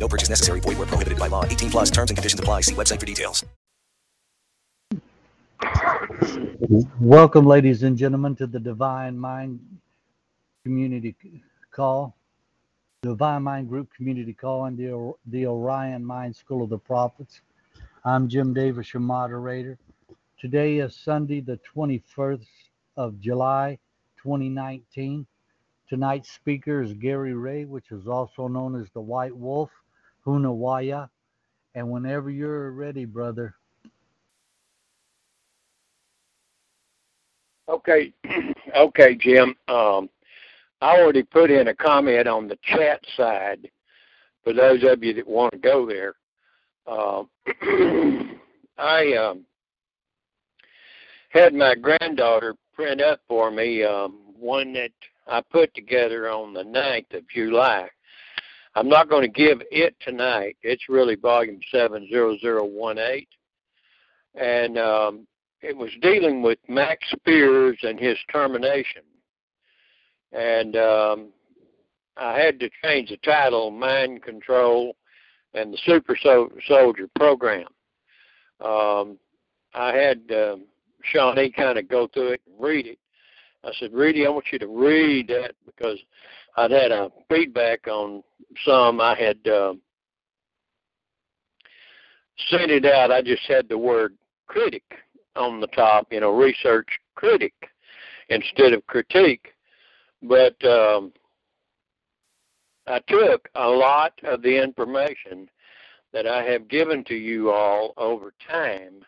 No purchase necessary. Void where prohibited by law. 18 plus terms and conditions apply. See website for details. Welcome, ladies and gentlemen, to the Divine Mind Community Call. Divine Mind Group Community Call and the, the Orion Mind School of the Prophets. I'm Jim Davis, your moderator. Today is Sunday, the 21st of July, 2019. Tonight's speaker is Gary Ray, which is also known as the White Wolf, Hunawaya. And whenever you're ready, brother. Okay, okay, Jim. Um, I already put in a comment on the chat side for those of you that want to go there. Uh, I um, had my granddaughter print up for me um, one that I put together on the 9th of July. I'm not going to give it tonight. It's really volume 70018. And um, it was dealing with Max Spiers and his termination. And um, I had to change the title, Mind Control and the Super so- Soldier Program. Um, I had um, Shawnee kind of go through it and read it. I said, Reedy, I want you to read that because I'd had a feedback on some. I had uh, sent it out. I just had the word critic on the top, you know, research critic instead of critique. But um, I took a lot of the information that I have given to you all over time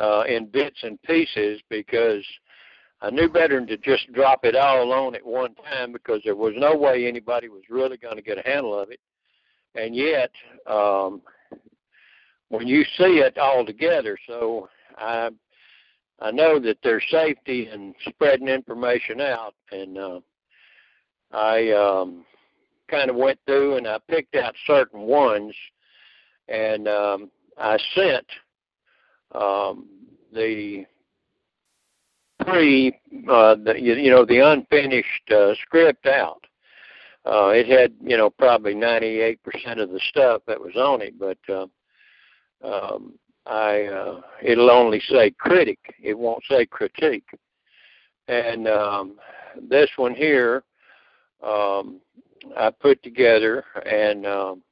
uh, in bits and pieces because I knew better to just drop it all on at one time because there was no way anybody was really going to get a handle of it. And yet, um, when you see it all together, so I I know that there's safety in spreading information out, and uh, I um, kind of went through and I picked out certain ones, and um, I sent um, the pre, uh, the, you, you know, the unfinished uh, script out. Uh, it had, you know, probably 98% of the stuff that was on it, but uh, um, I uh, it'll only say critic. It won't say critique. And um, this one here, um, I put together, and um,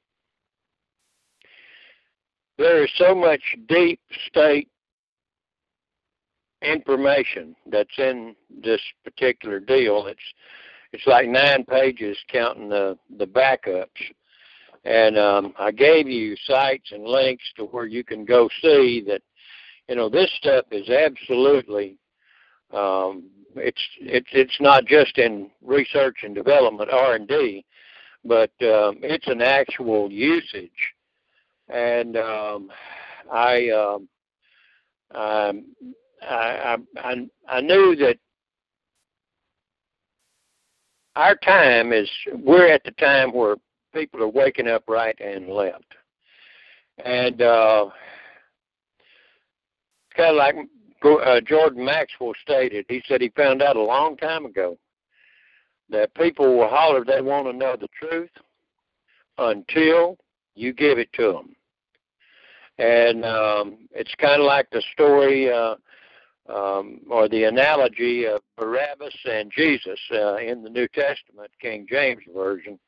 there is so much deep state information that's in this particular deal. It's it's like nine pages counting the the backups, and um, I gave you sites and links to where you can go see that. You know this stuff is absolutely. Um, it's it's it's not just in research and development R and D, but um, it's an actual usage, and um, I. Um, um, I, I I knew that our time is we're at the time where people are waking up right and left, and uh, kind of like uh, Jordan Maxwell stated. He said he found out a long time ago that people will holler they want to know the truth until you give it to them. And um, it's kind of like the story uh, um, or the analogy of Barabbas and Jesus uh, in the New Testament, King James Version.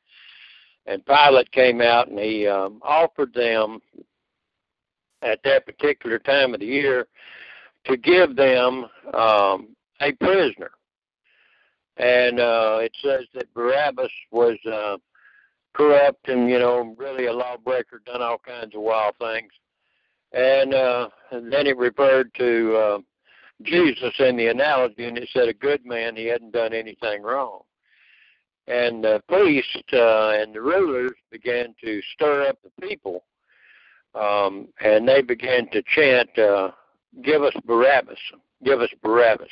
And Pilate came out and he um, offered them at that particular time of the year to give them um, a prisoner. And uh, it says that Barabbas was uh, corrupt and, you know, really a lawbreaker, done all kinds of wild things. And, uh, and then it referred to uh, Jesus in the analogy, and it said a good man, he hadn't done anything wrong. And the priests uh, and the rulers began to stir up the people um, and they began to chant, uh, "Give us Barabbas, give us Barabbas,"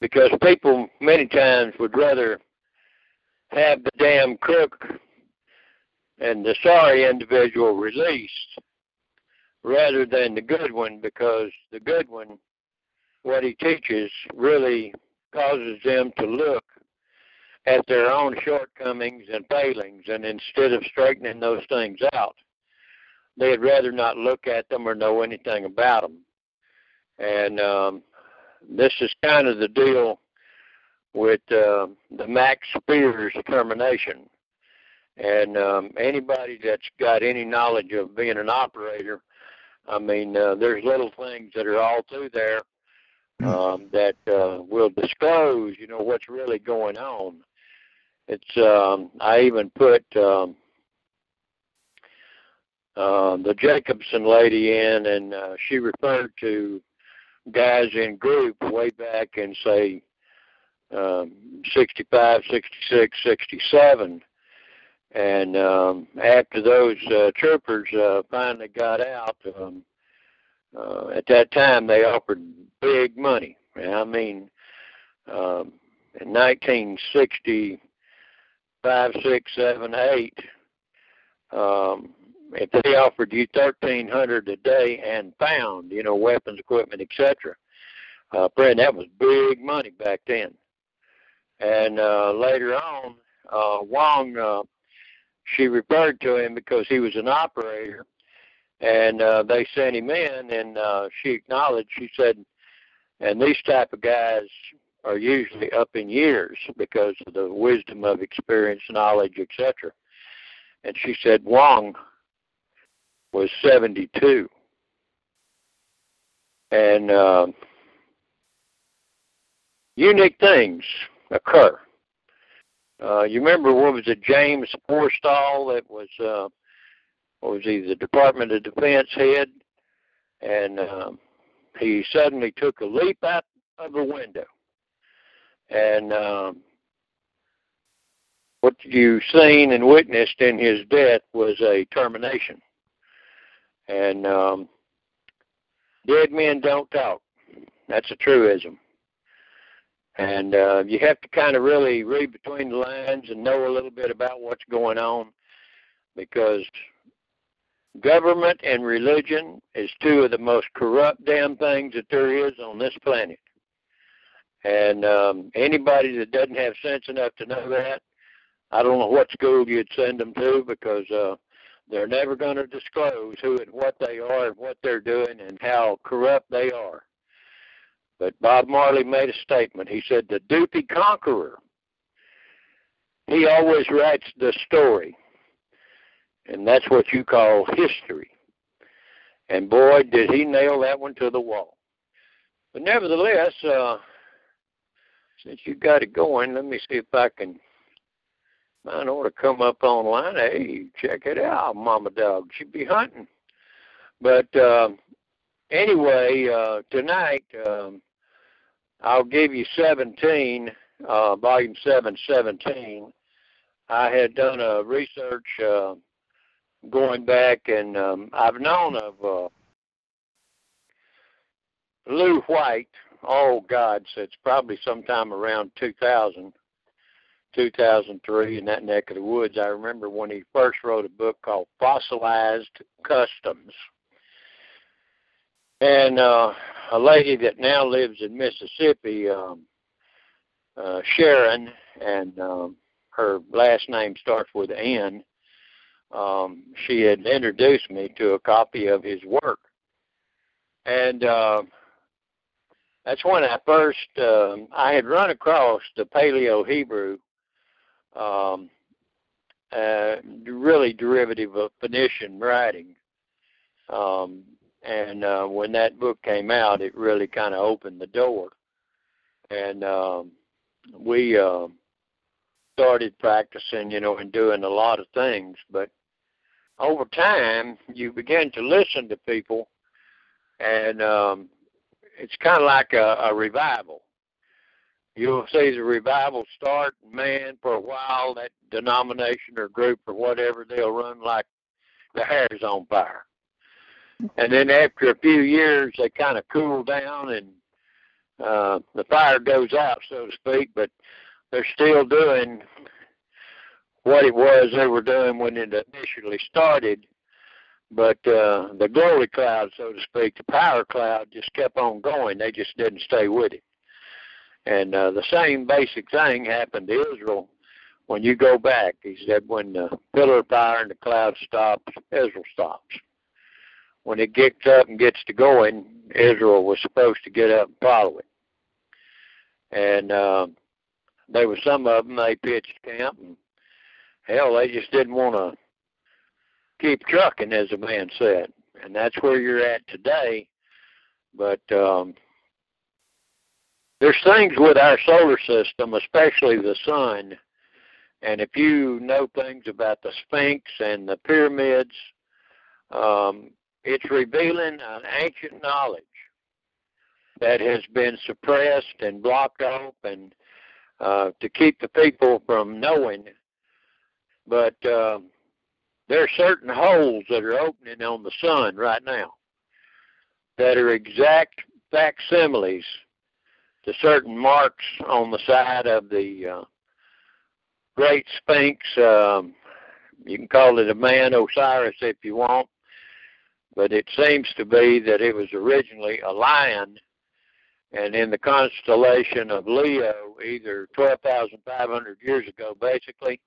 because people many times would rather have the damn crook and the sorry individual released rather than the good one because the good one, what he teaches, really causes them to look at their own shortcomings and failings, and instead of straightening those things out, they'd rather not look at them or know anything about them. And um, this is kind of the deal with uh, the Max Spiers termination. And um, anybody that's got any knowledge of being an operator, I mean, uh, there's little things that are all through there hmm. um, that uh, will disclose, you know, what's really going on. It's um, I even put um, uh, the Jacobsen lady in, and uh, she referred to guys in group way back in say um, 65, 66, 67. And um, after those uh, troopers uh, finally got out, um, uh, at that time they offered big money. I mean, um, in 1965, six, seven, eight, um, if they offered you thirteen hundred a day and found, you know, weapons, equipment, etc. Uh, friend, that was big money back then. And uh, later on, uh, Wong, uh, she referred to him because he was an operator, and uh, they sent him in, and uh, she acknowledged. She said, and these type of guys are usually up in years because of the wisdom of experience, knowledge, etc. And she said Wong was 72, and uh, unique things occur. Uh, you remember what was it, James Forrestal that was uh, what was he, the Department of Defense head, and um, he suddenly took a leap out of a window, and um, what you seen and witnessed in his death was a termination, and um, dead men don't talk. That's a truism. And uh, you have to kind of really read between the lines and know a little bit about what's going on because government and religion is two of the most corrupt damn things that there is on this planet. And um, anybody that doesn't have sense enough to know that, I don't know what school you'd send them to because uh, they're never going to disclose who and what they are and what they're doing and how corrupt they are. But Bob Marley made a statement. He said, The Doopy Conqueror, he always writes the story. And that's what you call history. And boy, did he nail that one to the wall. But nevertheless, uh, since you got it going, let me see if I can mine ought to come up online. Hey, check it out, Mama Dog. She'd be hunting. But uh, anyway, uh, tonight um, I'll give you 17, uh, volume 7, 17. I had done a research uh, going back, and um, I've known of uh, Lew White. Oh God, so it's probably sometime around 2000, 2003 in that neck of the woods. I remember when he first wrote a book called Fossilized Customs, and uh, a lady that now lives in Mississippi, um, uh, Sharon, and um, her last name starts with N. Um, she had introduced me to a copy of his work, and uh, that's when I first uh, I had run across the Paleo Hebrew, um, uh, really derivative of Phoenician writing. Um, and uh, when that book came out, it really kind of opened the door, and um, we uh, started practicing, you know, and doing a lot of things. But over time, you begin to listen to people, and um, it's kind of like a, a revival. You'll see the revival start, man, for a while, that denomination or group or whatever, they'll run like the hair's on fire. And then after a few years, they kind of cool down and uh, the fire goes out, so to speak. But they're still doing what it was they were doing when it initially started. But uh, the glory cloud, so to speak, the power cloud, just kept on going. They just didn't stay with it. And uh, the same basic thing happened to Israel when you go back. He said when the pillar of fire and the cloud stops, Israel stops. When it gets up and gets to going, Israel was supposed to get up and follow it. And uh, there were some of them they pitched camp, and hell, they just didn't want to keep trucking, as the man said. And that's where you're at today. But um, there's things with our solar system, especially the sun. And if you know things about the Sphinx and the pyramids, um, it's revealing an ancient knowledge that has been suppressed and blocked off and uh, to keep the people from knowing. But uh, there are certain holes that are opening on the sun right now that are exact facsimiles to certain marks on the side of the uh, Great Sphinx. Um, you can call it a man Osiris if you want, but it seems to be that it was originally a lion, and in the constellation of Leo, either 12,500 years ago, basically,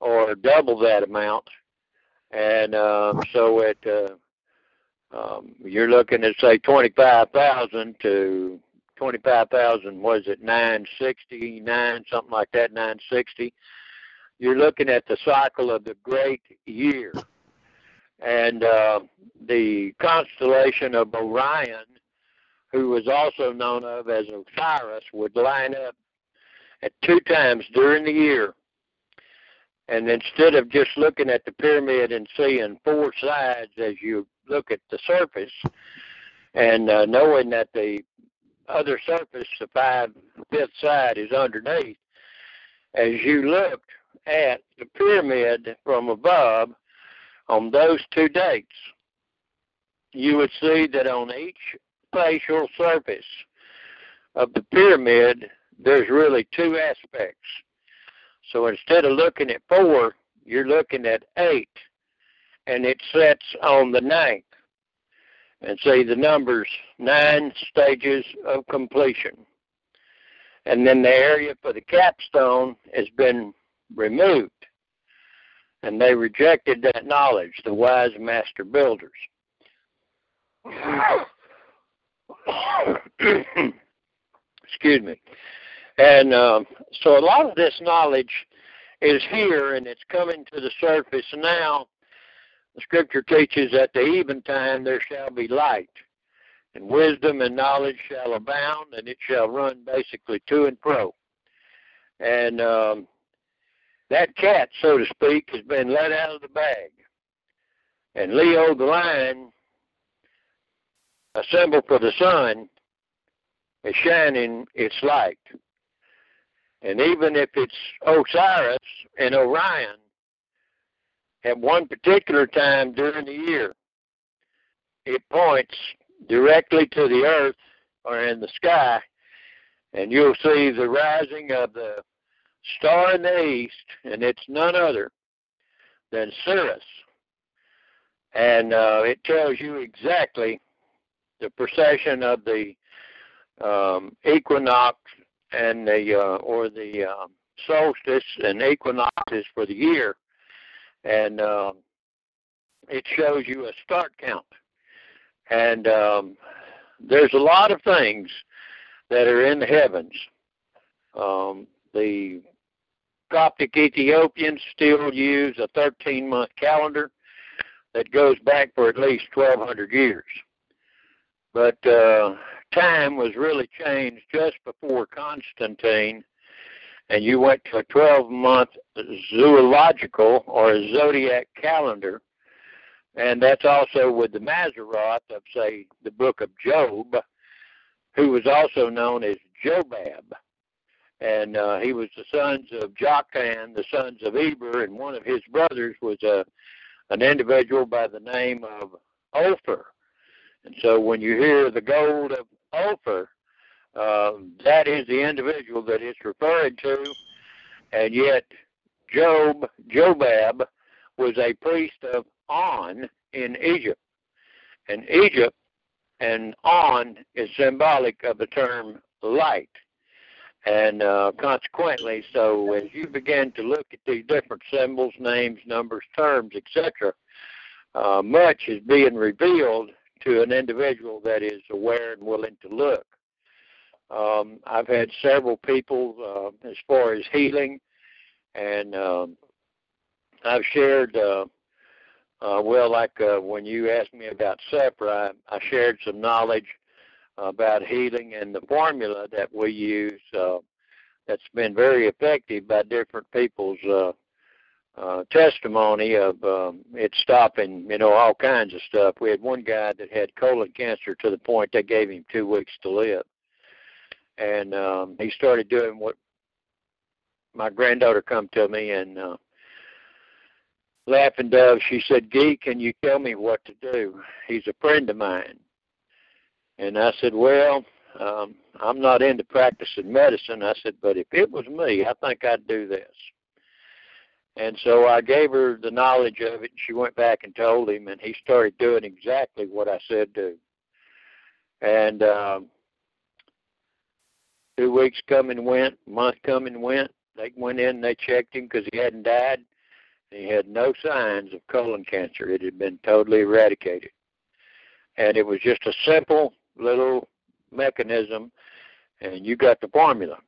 or double that amount. And um, so it, uh, um, you're looking at say 25,000 to 25,000, was it 969, something like that, 960. You're looking at the cycle of the great year. And uh, the constellation of Orion, who was also known of as Osiris, would line up at two times during the year. And instead of just looking at the pyramid and seeing four sides as you look at the surface, and uh, knowing that the other surface, the five fifth side, is underneath. As you looked at the pyramid from above on those two dates, you would see that on each facial surface of the pyramid, there's really two aspects. So instead of looking at four, you're looking at eight, and it sets on the ninth and see the numbers nine stages of completion. And then the area for the capstone has been removed. And they rejected that knowledge, the wise master builders. Excuse me. And um, so a lot of this knowledge is here and it's coming to the surface now the scripture teaches that at the even time there shall be light, and wisdom and knowledge shall abound, and it shall run basically to and fro. And um, that cat, so to speak, has been let out of the bag. And Leo the lion, a symbol for the sun, is shining its light. And even if it's Osiris and Orion, at one particular time during the year, it points directly to the earth or in the sky, and you'll see the rising of the star in the east, and it's none other than Sirius. And uh, it tells you exactly the precession of the um, equinox and the uh, or the uh, solstice and equinoxes for the year and uh, it shows you a start count. And um, there's a lot of things that are in the heavens. Um, the Coptic Ethiopians still use a 13 month calendar that goes back for at least 1,200 years. But uh, time was really changed just before Constantine and you went to a 12 month zoological or zodiac calendar, and that's also with the Mazzaroth of, say, the book of Job, who was also known as Jobab. And uh, he was the sons of Joktan, the sons of Eber, and one of his brothers was a, an individual by the name of Ophir. And so when you hear the gold of Ophir, uh, that is the individual that it's referring to. And yet, Job, Jobab, was a priest of On in Egypt. And Egypt and On is symbolic of the term light. And uh, consequently, so as you begin to look at these different symbols, names, numbers, terms, etc., uh, much is being revealed to an individual that is aware and willing to look. Um, I've had several people uh, as far as healing, and um, I've shared, uh, uh, well, like uh, when you asked me about SEPRA, I, I shared some knowledge about healing and the formula that we use uh, that's been very effective by different people's uh, uh, testimony of um, it stopping, you know, all kinds of stuff. We had one guy that had colon cancer to the point they gave him two weeks to live, and um, he started doing what my granddaughter come to me and uh, laughing dove. She said, "Gee, can you tell me what to do? He's a friend of mine." And I said, well, um, I'm not into practicing medicine. I said, but if it was me, I think I'd do this. And so I gave her the knowledge of it, and she went back and told him, and he started doing exactly what I said do. And um, two weeks come and went, month come and went. They went in and they checked him because he hadn't died. He had no signs of colon cancer. It had been totally eradicated. And it was just a simple little mechanism, and you got the formula.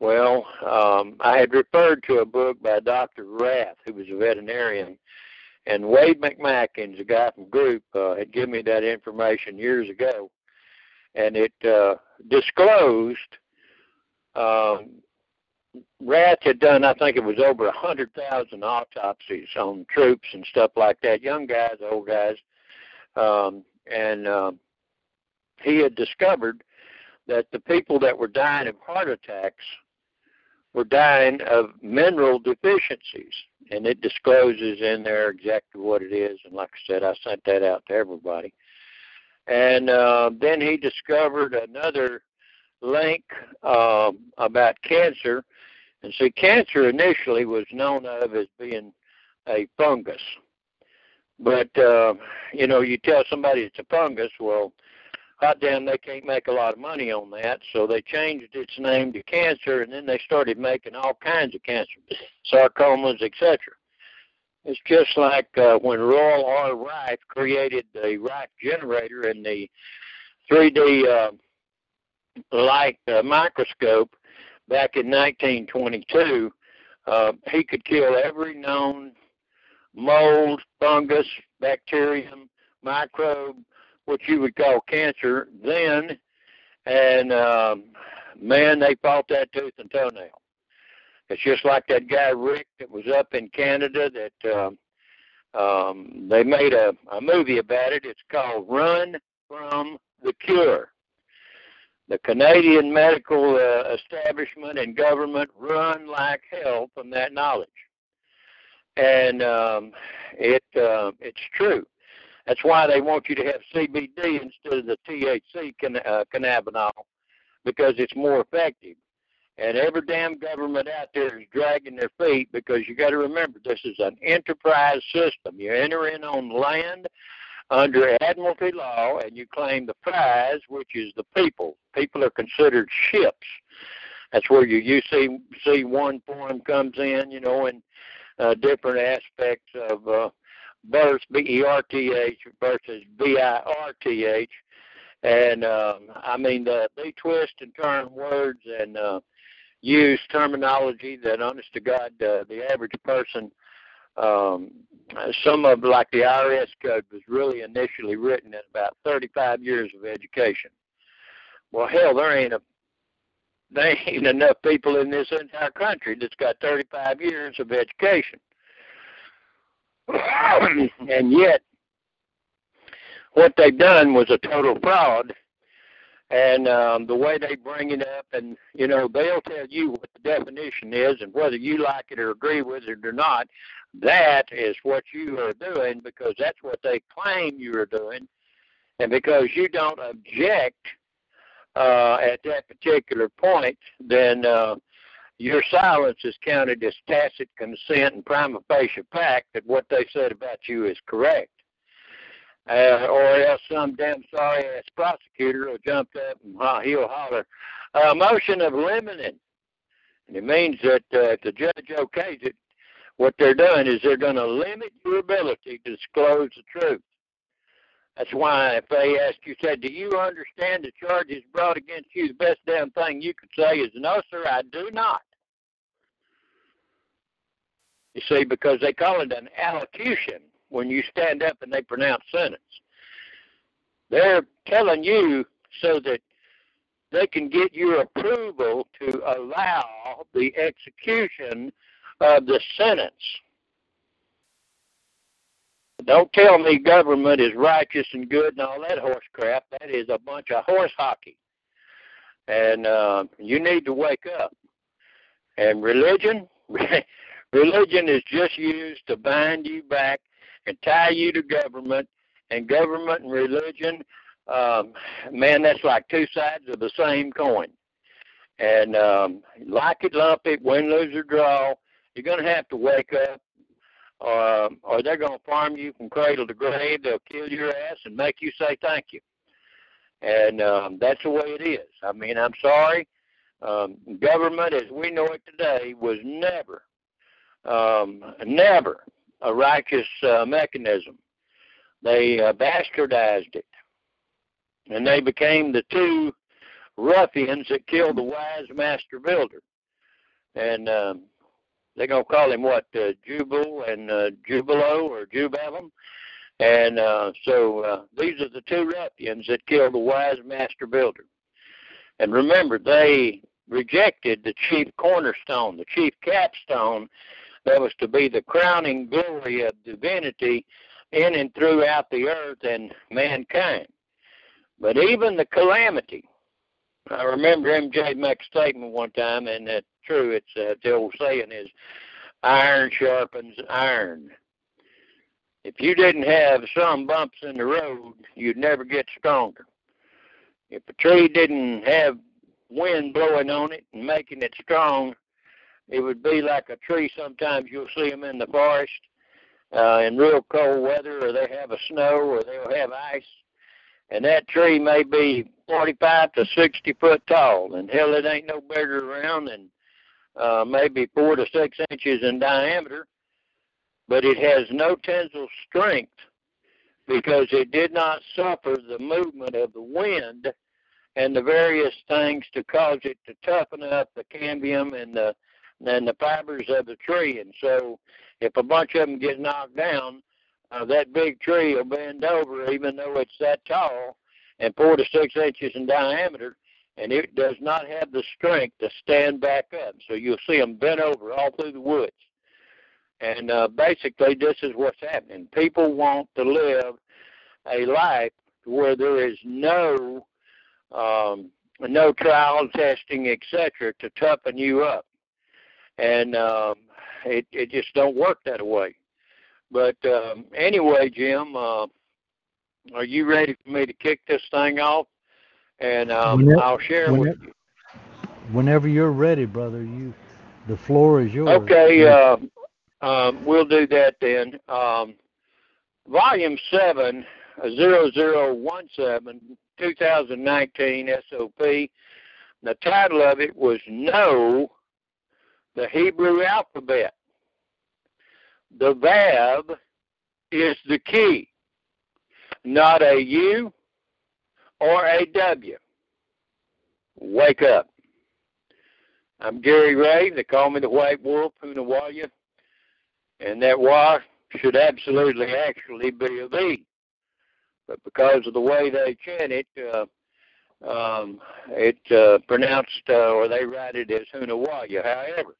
Well, um, I had referred to a book by Dr. Rath, who was a veterinarian, and Wade McMackins, a guy from Group, uh, had given me that information years ago, and it uh, disclosed um, Rath had done, I think it was over a hundred thousand autopsies on troops and stuff like that, young guys, old guys, um, and um, he had discovered that the people that were dying of heart attacks were dying of mineral deficiencies. And it discloses in there exactly what it is. And like I said, I sent that out to everybody. And uh, then he discovered another link uh, about cancer. And see, cancer initially was known of as being a fungus. But, uh, you know, you tell somebody it's a fungus, well, hot damn they can't make a lot of money on that so they changed its name to cancer and then they started making all kinds of cancer sarcomas etc it's just like uh, when Royal R. Rife created the Rife generator and the 3D uh, light uh, microscope back in 1922. Uh, he could kill every known mold, fungus, bacterium, microbe, what you would call cancer then, and um, man, they fought that tooth and toenail. It's just like that guy Rick that was up in Canada that um, um, they made a, a movie about it. It's called Run from the Cure. The Canadian medical uh, establishment and government run like hell from that knowledge, and um, it uh, it's true. That's why they want you to have CBD instead of the THC can, uh, cannabinol because it's more effective. And every damn government out there is dragging their feet because you got to remember this is an enterprise system. You enter in on land under admiralty law and you claim the prize, which is the people. People are considered ships. That's where your UC one form comes in, you know, and uh, different aspects of uh, birth, B-E-R-T-H versus B-I-R-T-H. And um, I mean, the, they twist and turn words and uh, use terminology that, honest to God, uh, the average person, um, some of like the IRS code was really initially written in about 35 years of education. Well, hell, there ain't a there ain't enough people in this entire country that's got 35 years of education. And yet, what they've done was a total fraud. And um, the way they bring it up, and you know, they'll tell you what the definition is, and whether you like it or agree with it or not. that is what you are doing because that's what they claim you are doing, and because you don't object uh, at that particular point, then uh, your silence is counted as tacit consent and prima facie fact that what they said about you is correct. Uh, or else some damn sorry ass prosecutor will jump up and he'll holler, uh, motion of limine. And it means that uh, the judge okays it, what they're doing is they're going to limit your ability to disclose the truth. That's why if they ask you, said, do you understand the charges brought against you? The best damn thing you could say is, no, sir, I do not. You see, because they call it an allocution when you stand up and they pronounce sentence. They're telling you so that they can get your approval to allow the execution of the sentence. Don't tell me government is righteous and good and all that horse crap. That is a bunch of horse hockey. And uh, you need to wake up. And religion, religion is just used to bind you back and tie you to government. And government and religion, um, man, that's like two sides of the same coin. And um, like it, lump it, win, lose, or draw, you're going to have to wake up uh, or they're going to farm you from cradle to grave. They'll kill your ass and make you say thank you. And um, that's the way it is. I mean, I'm sorry. Um, government, as we know it today, was never, um, never a righteous uh, mechanism. They uh, bastardized it, and they became the two ruffians that killed the wise master builder. And um, they're gonna call him what uh, Jubal and uh, Jubilo or Jubalum, and uh, so uh, these are the two ruffians that killed the wise master builder. And remember, they rejected the chief cornerstone, the chief capstone that was to be the crowning glory of divinity in and throughout the earth and mankind. But even the calamity, I remember MJ make a statement one time, and that's true. It's uh, the old saying is, iron sharpens iron. If you didn't have some bumps in the road, you'd never get stronger. If a tree didn't have wind blowing on it and making it strong, it would be like a tree. Sometimes you'll see them in the forest uh, in real cold weather, or they have a snow, or they'll have ice, and that tree may be 45 to 60 foot tall, and hell, it ain't no bigger around than uh, maybe four to six inches in diameter, but it has no tensile strength because it did not suffer the movement of the wind and the various things to cause it to toughen up the cambium and the and the fibers of the tree. And so, if a bunch of them get knocked down, uh, that big tree will bend over, even though it's that tall and four to six inches in diameter and it does not have the strength to stand back up. So you'll see them bent over all through the woods. And uh, basically, this is what's happening. People want to live a life where there is no um, no trial, testing, etc., to toughen you up, and um, it it just don't work that way. But um, anyway, Jim, uh, are you ready for me to kick this thing off? and um, whenever, I'll share whenever, with you. Whenever you're ready, brother, you the floor is yours. Okay, uh, um, we'll do that then. Um, volume seven, uh, zero zero one seven, 2019 SOP. The title of it was Know the Hebrew Alphabet. The Vav is the key, not a U, or a W. Wake up. I'm Gary Ray. They call me the White Wolf, Punawaya. And that Wa should absolutely actually be a V. But because of the way they chant it, uh, um, it uh, pronounced uh, or they write it as Hunawaya. However,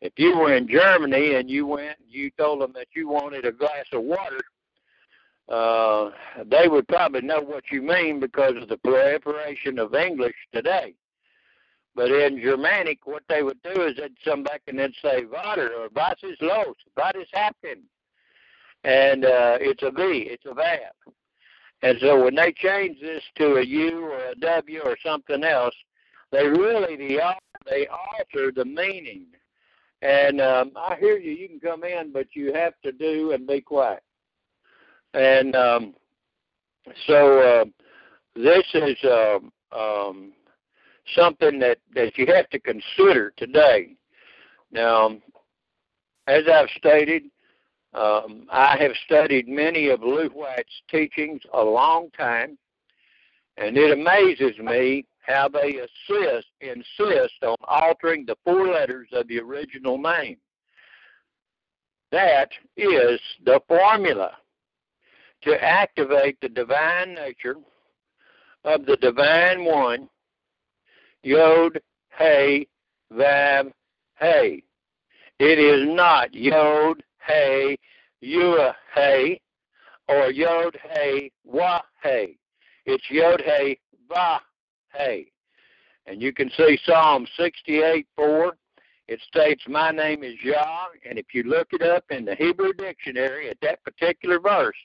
if you were in Germany and you went, you told them that you wanted a glass of water, uh, they would probably know what you mean because of the proliferation of English today. But in Germanic, what they would do is they'd come back and they'd say Vater or Was ist los? What is happening? And uh, it's a V, it's a VAV. And so when they change this to a U or a W or something else, they really they alter the meaning. And um, I hear you. You can come in, but you have to do and be quiet. And um, so uh, this is um, um, something that that you have to consider today. Now, as I've stated, um, I have studied many of Lew White's teachings a long time, and it amazes me how they assist, insist on altering the four letters of the original name. That is the formula to activate the divine nature of the divine one, Yod, Hey, Vav, Hey. It is not Yod, Hey, Yua, Hey, or Yod, Hey, Wah, Hey. It's Yod, Hey, Va, Hey. And you can see Psalm 68 4. It states, My name is Yah. And if you look it up in the Hebrew dictionary at that particular verse,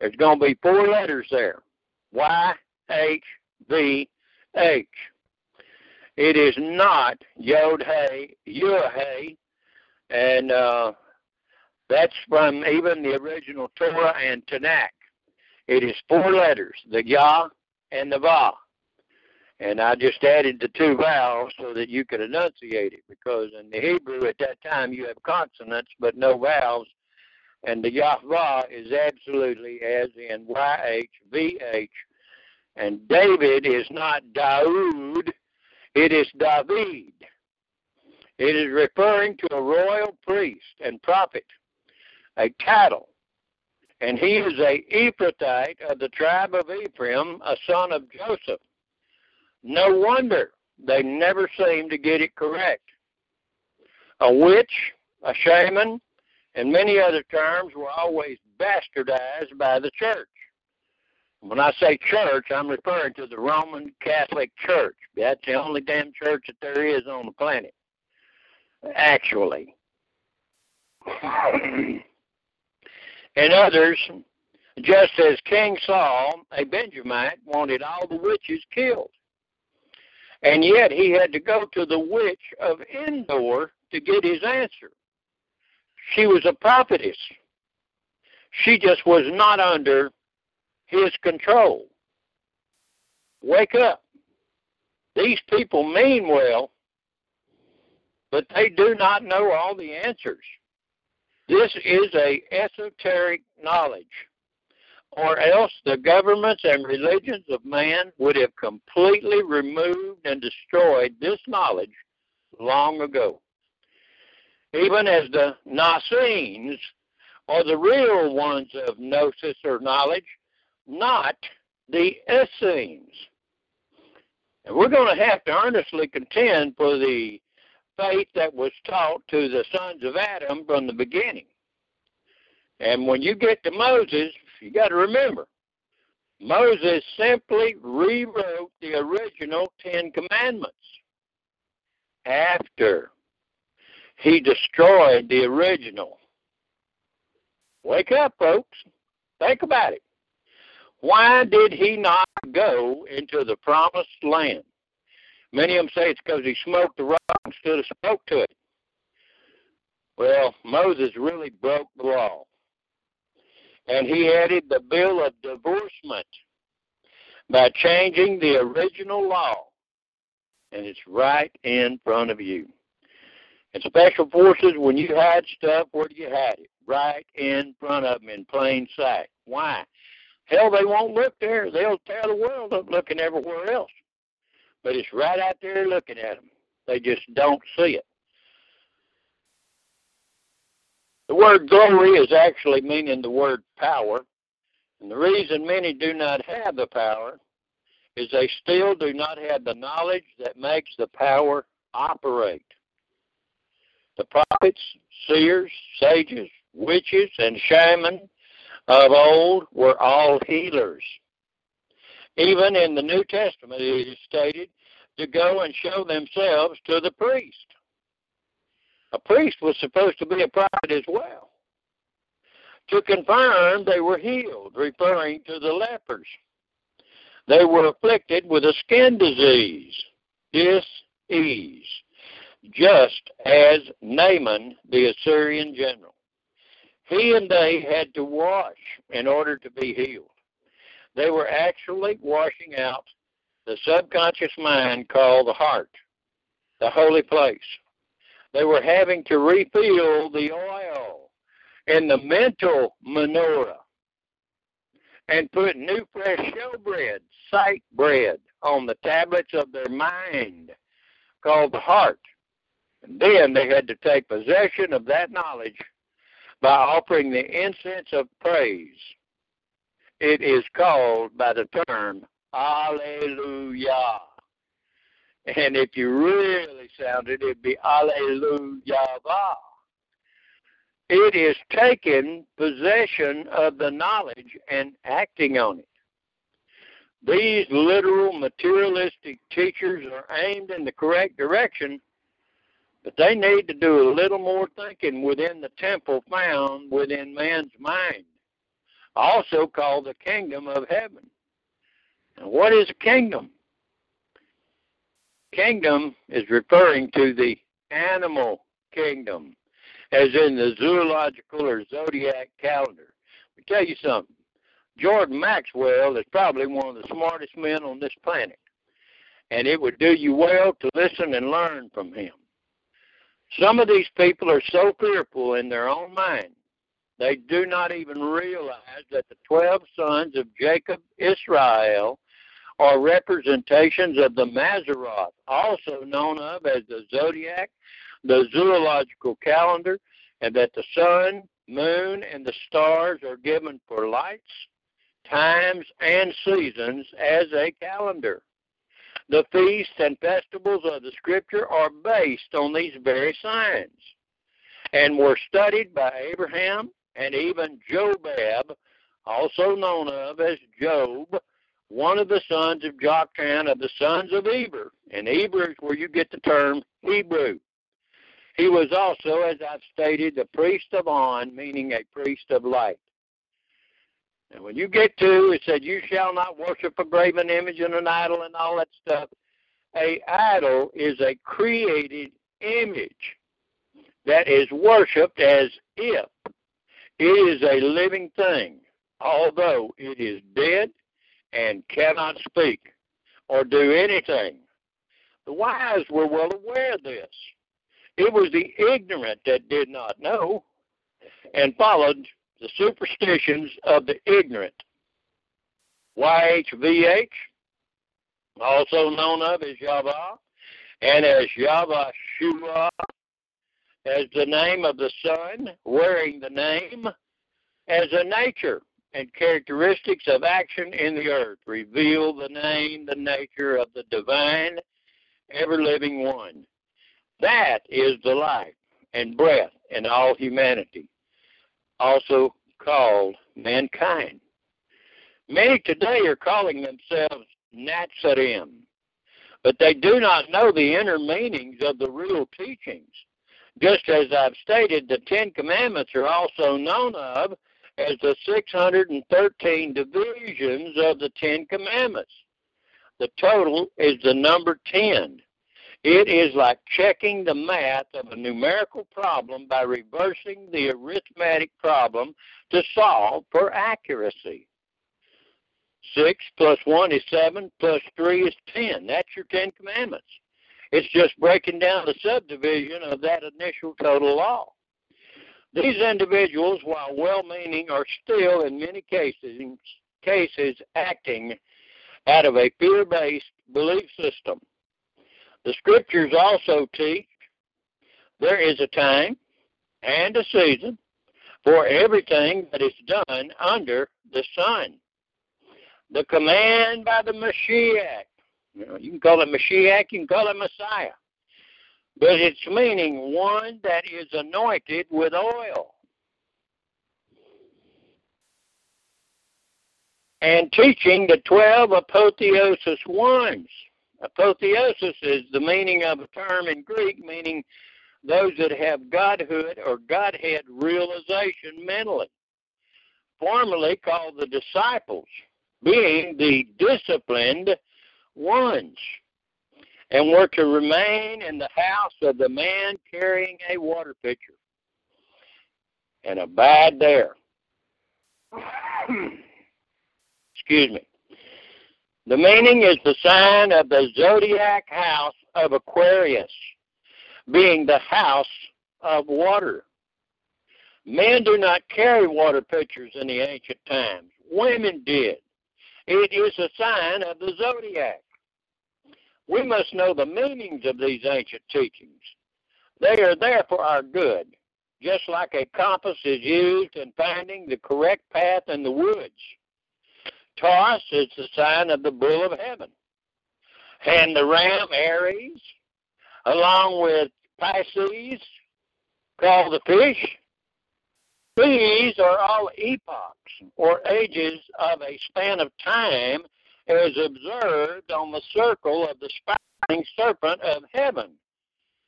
there's going to be four letters there Y H V H. It is not Yod Hey, Yud Hey, and uh, that's from even the original Torah and Tanakh. It is four letters, the Yah and the Va. And I just added the two vowels so that you could enunciate it, because in the Hebrew at that time you have consonants but no vowels, and the Yahweh is absolutely as in YHVH. And David is not Daoud, it is David. It is referring to a royal priest and prophet, a title. And he is a Ephrathite of the tribe of Ephraim, a son of Joseph. No wonder they never seem to get it correct. A witch, a shaman, and many other terms were always bastardized by the church. When I say church, I'm referring to the Roman Catholic Church. That's the only damn church that there is on the planet, actually. and others, just as King Saul, a Benjamite, wanted all the witches killed. And yet he had to go to the witch of Endor to get his answer. She was a prophetess. She just was not under his control. Wake up. These people mean well, but they do not know all the answers. This is a esoteric knowledge or else the governments and religions of man would have completely removed and destroyed this knowledge long ago. Even as the Naassenes are the real ones of gnosis or knowledge, not the Essenes. And we're going to have to earnestly contend for the faith that was taught to the sons of Adam from the beginning. And when you get to Moses, you got to remember, Moses simply rewrote the original Ten Commandments after he destroyed the original. Wake up, folks. Think about it. Why did he not go into the promised land? Many of them say it's because he smoked the rock instead of spoke to it. Well, Moses really broke the law and he added the bill of divorcement by changing the original law. And it's right in front of you. And special forces, when you hide stuff, where do you hide it? Right in front of them in plain sight. Why? Hell, they won't look there. They'll tear the world up looking everywhere else. But it's right out there looking at them. They just don't see it. The word glory is actually meaning the word power. And the reason many do not have the power is they still do not have the knowledge that makes the power operate. The prophets, seers, sages, witches, and shamans of old were all healers. Even in the New Testament, it is stated to go and show themselves to the priest. A priest was supposed to be a prophet as well. To confirm they were healed, referring to the lepers. They were afflicted with a skin disease, dis-ease, just as Naaman, the Assyrian general. He and they had to wash in order to be healed. They were actually washing out the subconscious mind called the heart, the holy place. They were having to refill the oil in the mental menorah and put new fresh showbread, sight bread, on the tablets of their mind called the heart. And then they had to take possession of that knowledge by offering the incense of praise. It is called by the term Alleluia. And if you really sound it, it'd be Alleluia. It is taking possession of the knowledge and acting on it. These literal materialistic teachers are aimed in the correct direction, but they need to do a little more thinking within the temple found within man's mind, also called the kingdom of heaven. And what is a kingdom? Kingdom is referring to the animal kingdom, as in the zoological or zodiac calendar. Let me tell you something. Jordan Maxwell is probably one of the smartest men on this planet. And it would do you well to listen and learn from him. Some of these people are so fearful in their own mind, they do not even realize that the 12 sons of Jacob Israel are representations of the Mazzaroth, also known of as the zodiac, the zoological calendar, and that the sun, moon, and the stars are given for lights, times, and seasons as a calendar. The feasts and festivals of the Scripture are based on these very signs and were studied by Abraham and even Jobab, also known of as Job, one of the sons of Joktan of the sons of Eber. And Eber is where you get the term Hebrew. He was also, as I've stated, the priest of On, meaning a priest of light. And when you get to, it said, You shall not worship a graven image and an idol and all that stuff. A idol is a created image that is worshipped as if it is a living thing, although it is dead and cannot speak or do anything. The wise were well aware of this. It was the ignorant that did not know and followed the superstitions of the ignorant. YHVH, also known of as Yahweh, and as Yahweh Shua, as the name of the sun, wearing the name as a nature and characteristics of action in the earth, reveal the name, the nature of the divine, ever living one. That is the life and breath in all humanity also called mankind. Many today are calling themselves Nazarene, but they do not know the inner meanings of the real teachings. Just as I've stated, the Ten Commandments are also known of as the 613 divisions of the Ten Commandments. The total is the number 10. It is like checking the math of a numerical problem by reversing the arithmetic problem to solve for accuracy. 6 plus 1 is 7, plus 3 is 10. That's your Ten Commandments. It's just breaking down the subdivision of that initial total law. These individuals, while well meaning, are still, in many cases, cases acting out of a fear based belief system. The scriptures also teach there is a time and a season for everything that is done under the sun. The command by the Mashiach, you, know, you can call it Mashiach, you can call it Messiah, but it's meaning one that is anointed with oil. And teaching the 12 apotheosis ones Apotheosis is the meaning of a term in Greek meaning those that have godhood or godhead realization mentally, formerly called the disciples, being the disciplined ones, and were to remain in the house of the man carrying a water pitcher and abide there. Excuse me. The meaning is the sign of the zodiac house of Aquarius, being the house of water. Men do not carry water pitchers in the ancient times. Women did. It is a sign of the zodiac. We must know the meanings of these ancient teachings. They are there for our good, just like a compass is used in finding the correct path in the woods. Taurus is the sign of the bull of heaven. And the ram Aries, along with Pisces, called the fish. These are all epochs or ages of a span of time as observed on the circle of the spiraling serpent of heaven,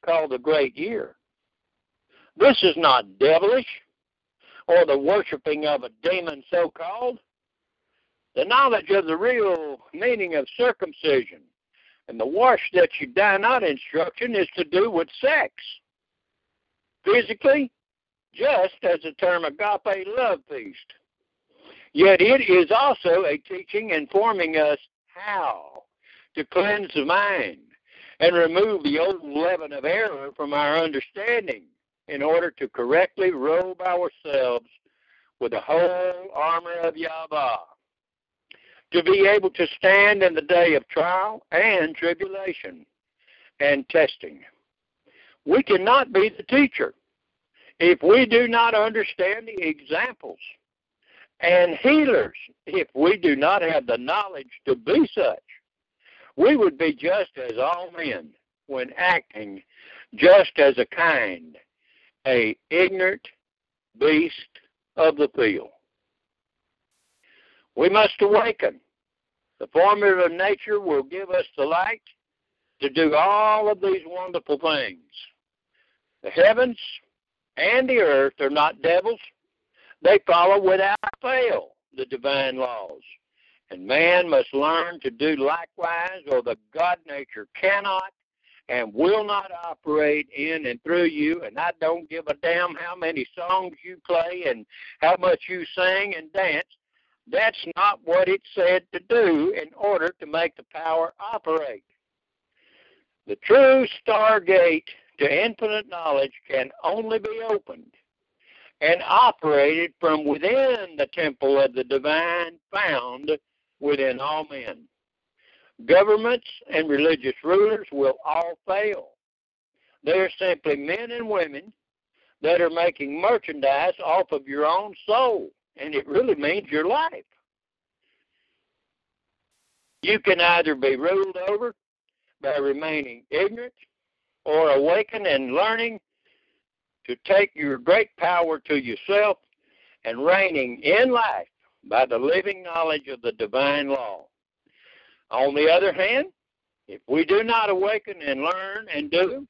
called the great year. This is not devilish or the worshiping of a demon so called. The knowledge of the real meaning of circumcision and the wash that you die not instruction is to do with sex. Physically, just as the term agape love feast. Yet it is also a teaching informing us how to cleanse the mind and remove the old leaven of error from our understanding in order to correctly robe ourselves with the whole armor of Yahweh to be able to stand in the day of trial and tribulation and testing. We cannot be the teacher if we do not understand the examples, and healers if we do not have the knowledge to be such. We would be just as all men when acting just as a kind, a ignorant beast of the field. We must awaken. The formula of nature will give us the light to do all of these wonderful things. The heavens and the earth are not devils. They follow without fail the divine laws. And man must learn to do likewise, or the God nature cannot and will not operate in and through you. And I don't give a damn how many songs you play and how much you sing and dance. That's not what it said to do in order to make the power operate. The true stargate to infinite knowledge can only be opened and operated from within the temple of the divine found within all men. Governments and religious rulers will all fail. They are simply men and women that are making merchandise off of your own soul and it really means your life. You can either be ruled over by remaining ignorant or awaken and learning to take your great power to yourself and reigning in life by the living knowledge of the divine law. On the other hand, if we do not awaken and learn and do,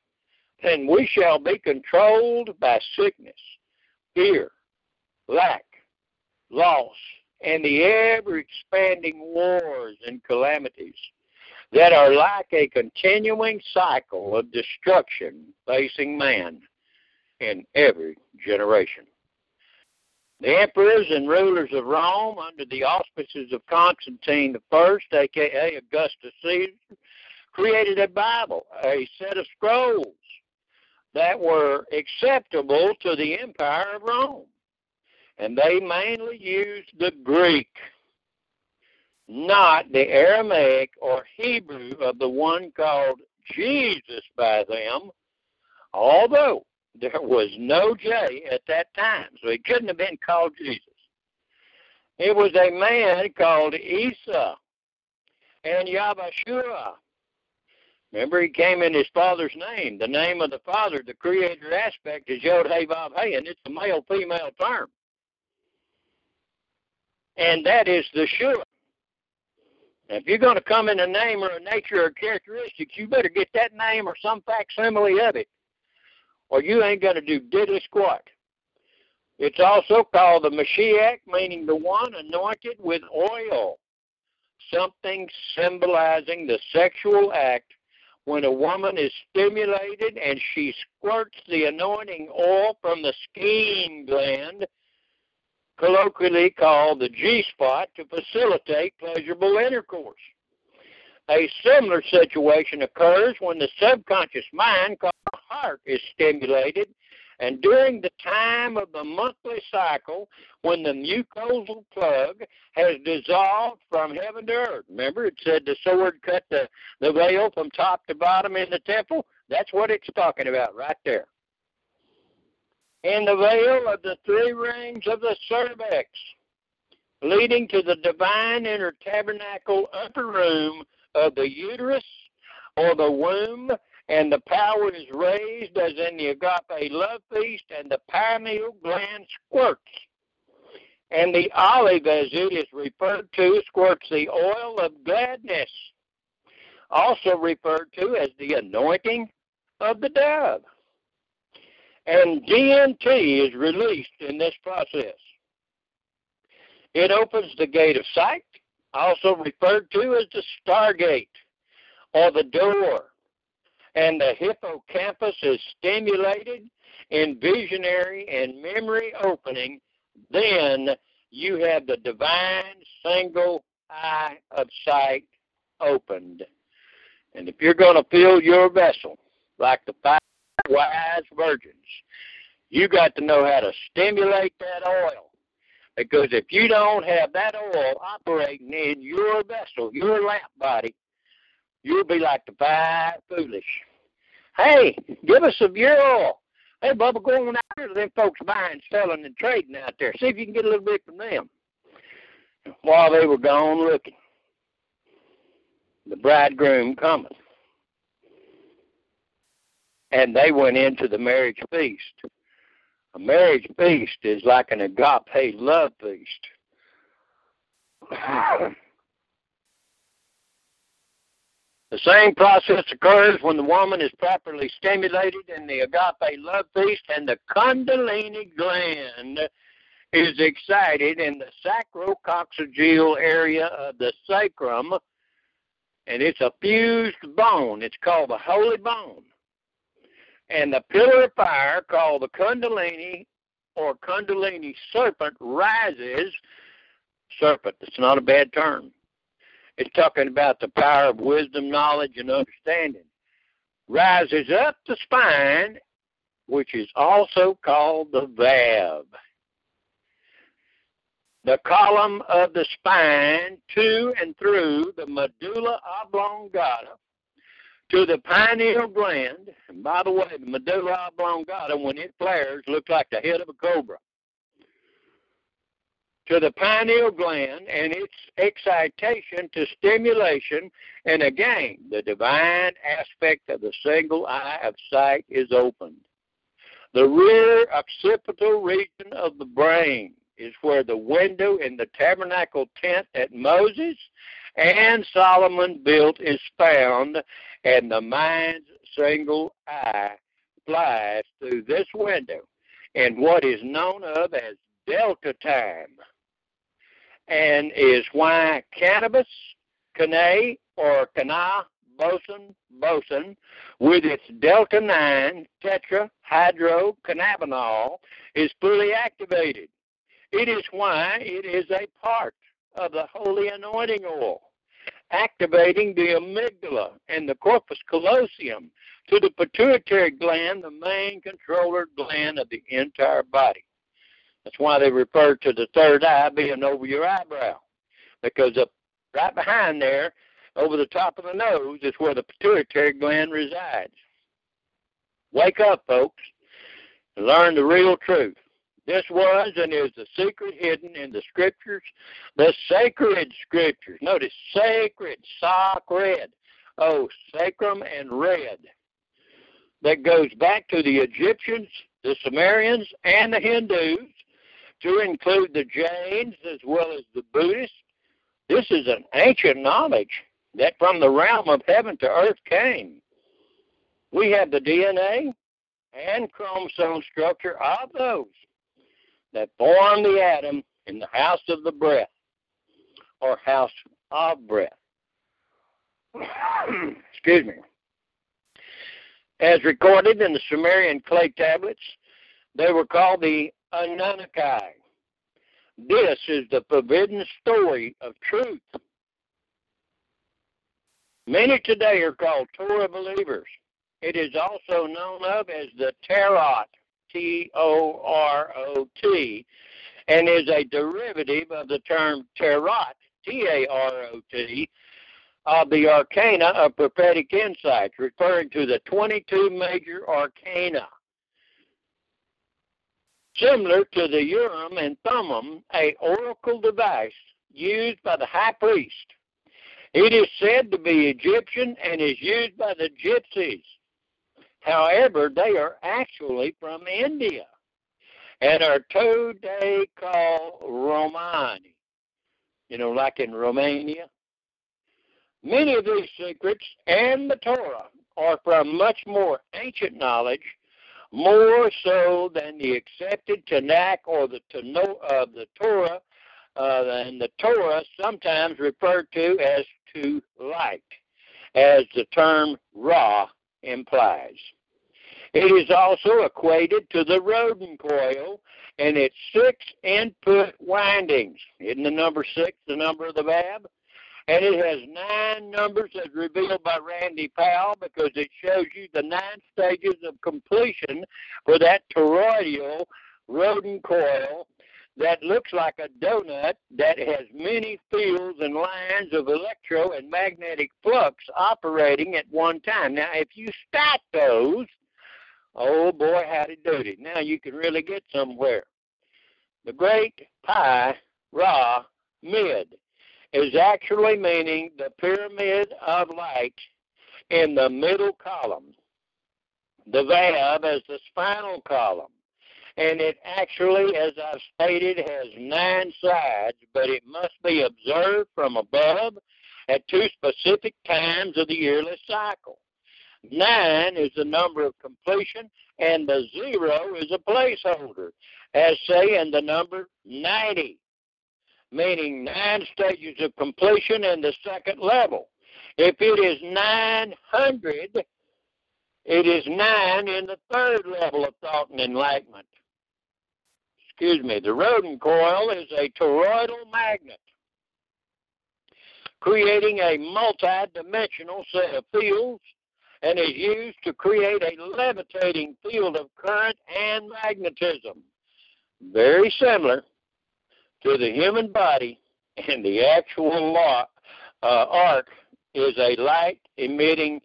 then we shall be controlled by sickness, fear, lack, loss, and the ever expanding wars and calamities that are like a continuing cycle of destruction facing man in every generation. The emperors and rulers of Rome, under the auspices of Constantine I, aka Augustus Caesar, created a Bible, a set of scrolls that were acceptable to the Empire of Rome and they mainly used the Greek, not the Aramaic or Hebrew of the one called Jesus by them, although there was no J at that time, so he couldn't have been called Jesus. It was a man called Isa and Yabashua. Remember, he came in his father's name. The name of the father, the creator aspect, is Yod Hey Vav Hey, and it's a male female term and that is the Shua. Now, if you're going to come in a name or a nature or characteristics, you better get that name or some facsimile of it, or you ain't going to do diddly squat. It's also called the Mashiach, meaning the one anointed with oil, something symbolizing the sexual act when a woman is stimulated and she squirts the anointing oil from the Skene gland, colloquially called the G spot, to facilitate pleasurable intercourse. A similar situation occurs when the subconscious mind, called the heart, is stimulated and during the time of the monthly cycle, when the mucosal plug has dissolved from heaven to earth, remember it said the sword cut the, the veil from top to bottom in the temple? That's what it's talking about right there. In the veil of the three rings of the cervix, leading to the divine inner tabernacle upper room of the uterus or the womb and the power is raised as in the agape love feast, and the pineal gland squirts. And the olive, as it is referred to, squirts the oil of gladness, also referred to as the anointing of the dove. And DMT is released in this process. It opens the gate of sight, also referred to as the stargate or the door and the hippocampus is stimulated in visionary and memory opening, then you have the divine single eye of sight opened. And if you're going to fill your vessel like the five wise virgins, you got to know how to stimulate that oil. Because if you don't have that oil operating in your vessel, your lamp body, you'll be like the five foolish. Hey, give us some your oil. Hey, Bubba, go on out there to them folks buying, selling, and trading out there. See if you can get a little bit from them. While they were gone looking, the bridegroom coming. And they went into the marriage feast. A marriage feast is like an agape love feast. The same process occurs when the woman is properly stimulated in the agape love feast and the kundalini gland is excited in the sacrococcygeal area of the sacrum, and it's a fused bone. It's called the holy bone. And the pillar of fire, called the kundalini or kundalini serpent, rises. Serpent, it's not a bad term it's talking about the power of wisdom, knowledge, and understanding. Rises up the spine, which is also called the valve. The column of the spine to and through the medulla oblongata to the pineal gland. And by the way, the medulla oblongata, when it flares, looks like the head of a cobra to the pineal gland and its excitation to stimulation, and again, the divine aspect of the single eye of sight is opened. The rear occipital region of the brain is where the window in the tabernacle tent that Moses and Solomon built is found, and the mind's single eye flies through this window in what is known of as delta time and is why cannabis, canna, or canna boson, boson, with its delta 9 tetrahydrocannabinol, is fully activated. It is why it is a part of the holy anointing oil, activating the amygdala and the corpus callosum to the pituitary gland, the main controller gland of the entire body. That's why they refer to the third eye being over your eyebrow, because up right behind there, over the top of the nose, is where the pituitary gland resides. Wake up, folks, and learn the real truth. This was and is the secret hidden in the scriptures, the sacred scriptures. Notice sacred, sacred. Oh, sacrum and red. That goes back to the Egyptians, the Sumerians, and the Hindus to include the Jains as well as the Buddhists, This is an ancient knowledge that from the realm of heaven to earth came. We have the DNA and chromosome structure of those that formed the atom in the house of the breath or house of breath. Excuse me. As recorded in the Sumerian clay tablets, they were called the Anunnaki. This is the forbidden story of truth. Many today are called Torah believers. It is also known of as the Tarot, T O R O T, and is a derivative of the term Tarot, T A R O T, of the arcana of prophetic insights, referring to the 22 major arcana. Similar to the Urim and Thummim, a oracle device used by the high priest. It is said to be Egyptian and is used by the gypsies. However, they are actually from India and are today called Romani. You know, like in Romania. Many of these secrets and the Torah are from much more ancient knowledge, more so than the accepted Tanakh or the Tano, uh, the Torah, uh, and the Torah sometimes referred to as to light, as the term Ra implies. It is also equated to the Rodin coil and its six input windings. Isn't the number six the number of the Vav? And it has nine numbers as revealed by Randy Powell because it shows you the nine stages of completion for that toroidal Rodin coil that looks like a donut that has many fields and lines of electro and magnetic flux operating at one time. Now, if you stack those, oh boy, howdy doody. Now you can really get somewhere. The great pi, ra, mid is actually meaning the pyramid of light in the middle column. The Vav is the spinal column and it actually, as I've stated, has nine sides, but it must be observed from above at two specific times of the yearly cycle. Nine is the number of completion, and the zero is a placeholder, as say in the number 90, meaning nine stages of completion in the second level. If it is 900, it is nine in the third level of thought and enlightenment excuse me, the Rodin coil is a toroidal magnet, creating a multi-dimensional set of fields and is used to create a levitating field of current and magnetism, very similar to the human body and the actual law, uh, arc is a light emitting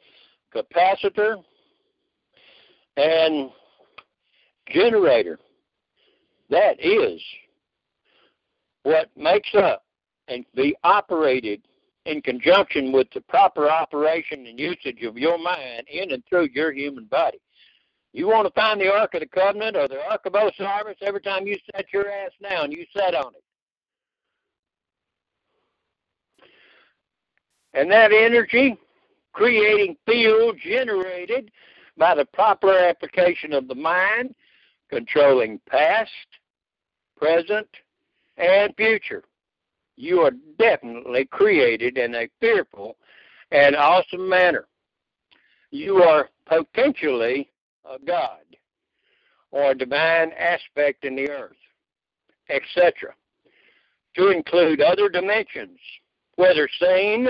capacitor and generator. That is what makes up and be operated in conjunction with the proper operation and usage of your mind in and through your human body. You want to find the Ark of the Covenant or the Ark of Osiris every time you set your ass down, you set on it. And that energy, creating field generated by the proper application of the mind, controlling past, present, and future. You are definitely created in a fearful and awesome manner. You are potentially a God or a divine aspect in the earth, etc., to include other dimensions, whether seen,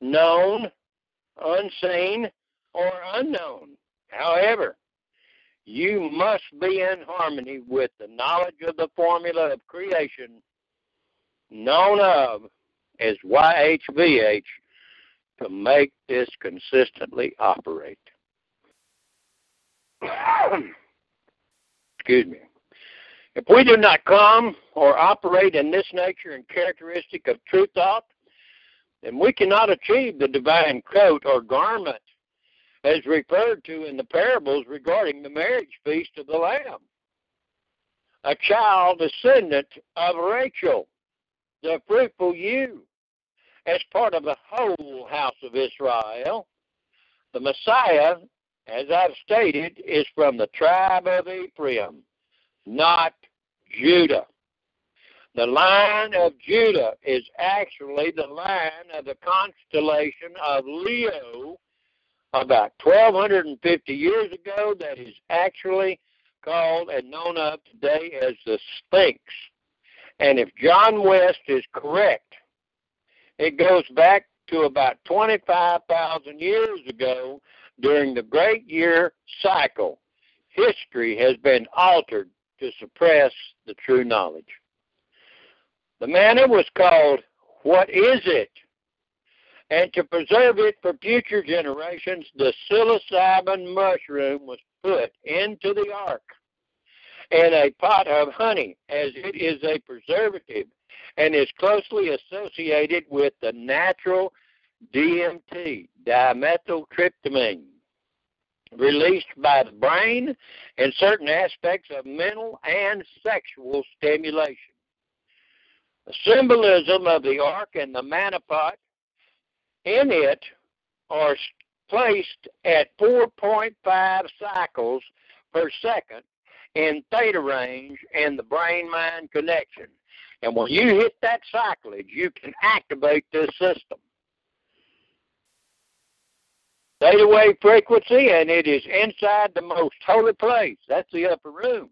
known, unseen, or unknown. However, you must be in harmony with the knowledge of the formula of creation known of as YHVH to make this consistently operate. Excuse me. If we do not come or operate in this nature and characteristic of true thought, then we cannot achieve the divine coat or garment as referred to in the parables regarding the marriage feast of the Lamb. A child descendant of Rachel, the fruitful ewe, as part of the whole house of Israel. The Messiah, as I've stated, is from the tribe of Ephraim, not Judah. The line of Judah is actually the line of the constellation of Leo about 1250 years ago that is actually called and known of today as the Sphinx. And if John West is correct, it goes back to about 25,000 years ago during the great year cycle. History has been altered to suppress the true knowledge. The manna was called What Is It? And to preserve it for future generations, the psilocybin mushroom was put into the ark and a pot of honey, as it is a preservative and is closely associated with the natural DMT, dimethyltryptamine, released by the brain and certain aspects of mental and sexual stimulation. The symbolism of the ark and the manna pot in it are placed at 4.5 cycles per second in theta range and the brain mind connection. And when you hit that cyclage, you can activate this system. Theta wave frequency, and it is inside the most holy place. That's the upper room.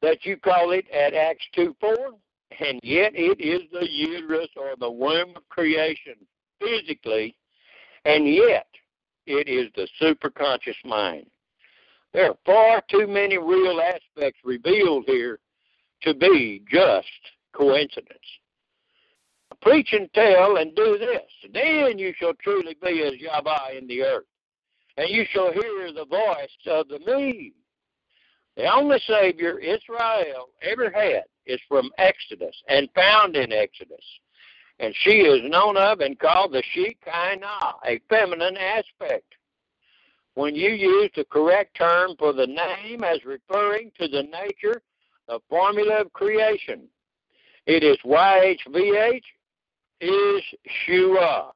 That you call it at Acts 2 4, and yet it is the uterus or the womb of creation physically, and yet it is the superconscious mind. There are far too many real aspects revealed here to be just coincidence. Preach and tell and do this, then you shall truly be as Yahweh in the earth, and you shall hear the voice of the me. The only Savior Israel ever had is from Exodus and found in Exodus. And she is known of and called the Shekinah, a feminine aspect when you use the correct term for the name as referring to the nature, the formula of creation. It is YHVH is Shua.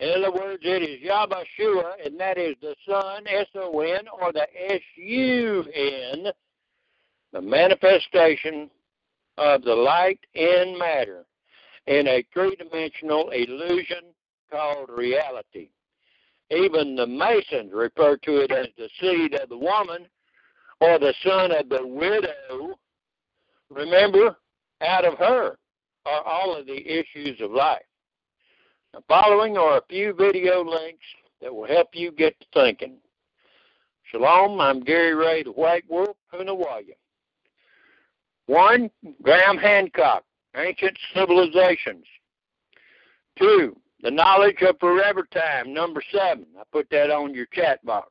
In other words, it is Yahshua, and that is the Son, S-O-N, or the S-U-N, the manifestation of the light in matter in a three-dimensional illusion called reality. Even the Masons refer to it as the seed of the woman or the son of the widow. Remember, out of her are all of the issues of life. Now, following are a few video links that will help you get to thinking. Shalom, I'm Gary Ray, the White Wolf, Punawaya. One, Graham Hancock, Ancient Civilizations. Two, the knowledge of forever time, number seven. I put that on your chat box.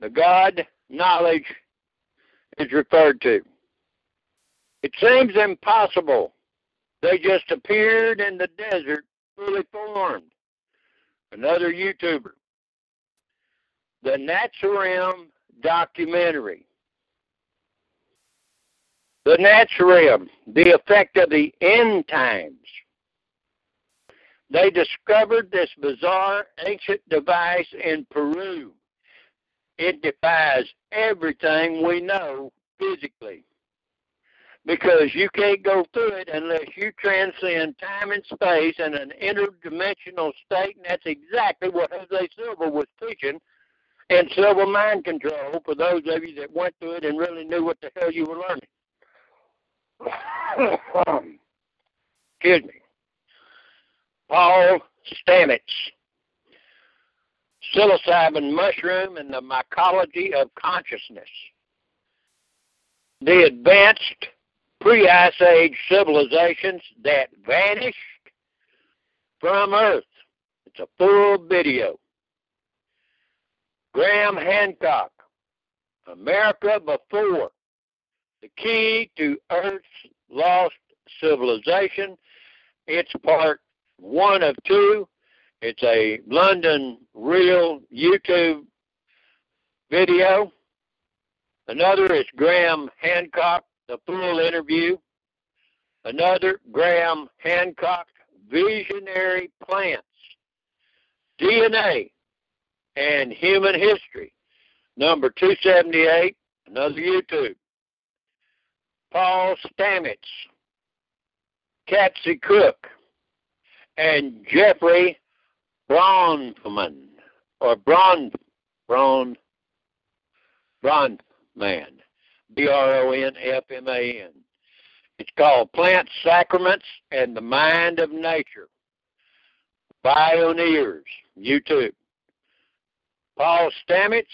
The God knowledge is referred to. It seems impossible. They just appeared in the desert fully formed. Another YouTuber. The Netzarim documentary. The Netzarim, the effect of the end times they discovered this bizarre ancient device in Peru. It defies everything we know physically because you can't go through it unless you transcend time and space in an interdimensional state, and that's exactly what Jose Silva was teaching in Silva Mind Control for those of you that went through it and really knew what the hell you were learning. Excuse me. Paul Stamets, psilocybin mushroom and the mycology of consciousness. The advanced pre-ice age civilizations that vanished from Earth. It's a full video. Graham Hancock, America Before, the key to Earth's lost civilization. It's part one of two. It's a London Real YouTube video. Another is Graham Hancock, the full interview. Another Graham Hancock visionary plants, DNA, and human history. Number 278, another YouTube. Paul Stamets, Patsy Cook, and Jeffrey Bronfman, or Bron, Bron, Bronfman, B-R-O-N-F-M-A-N. It's called Plant Sacraments and the Mind of Nature. Pioneers, YouTube. Paul Stamets,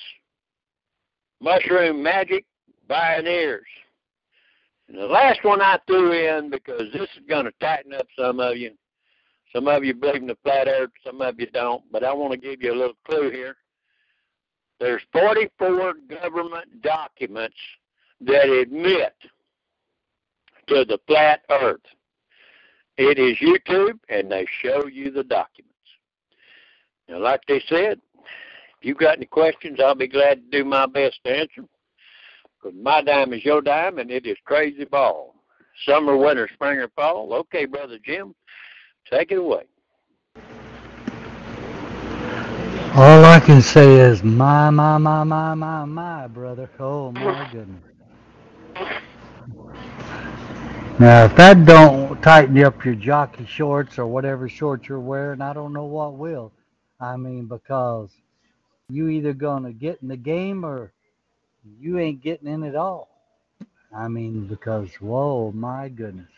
Mushroom Magic, Pioneers. And the last one I threw in because this is going to tighten up some of you. Some of you believe in the flat earth, some of you don't, but I want to give you a little clue here. There's 44 government documents that admit to the flat earth. It is YouTube, and they show you the documents. Now, like they said, if you've got any questions, I'll be glad to do my best to answer. Because my dime is your dime, and it is crazy ball. Summer, winter, spring, or fall. Okay, Brother Jim, take it away. All I can say is my, my, my, my, my, my, brother. Oh my goodness. Now, if that don't tighten up your jockey shorts or whatever shorts you're wearing, I don't know what will. I mean, because you either gonna get in the game or you ain't getting in at all. I mean, because whoa, my goodness.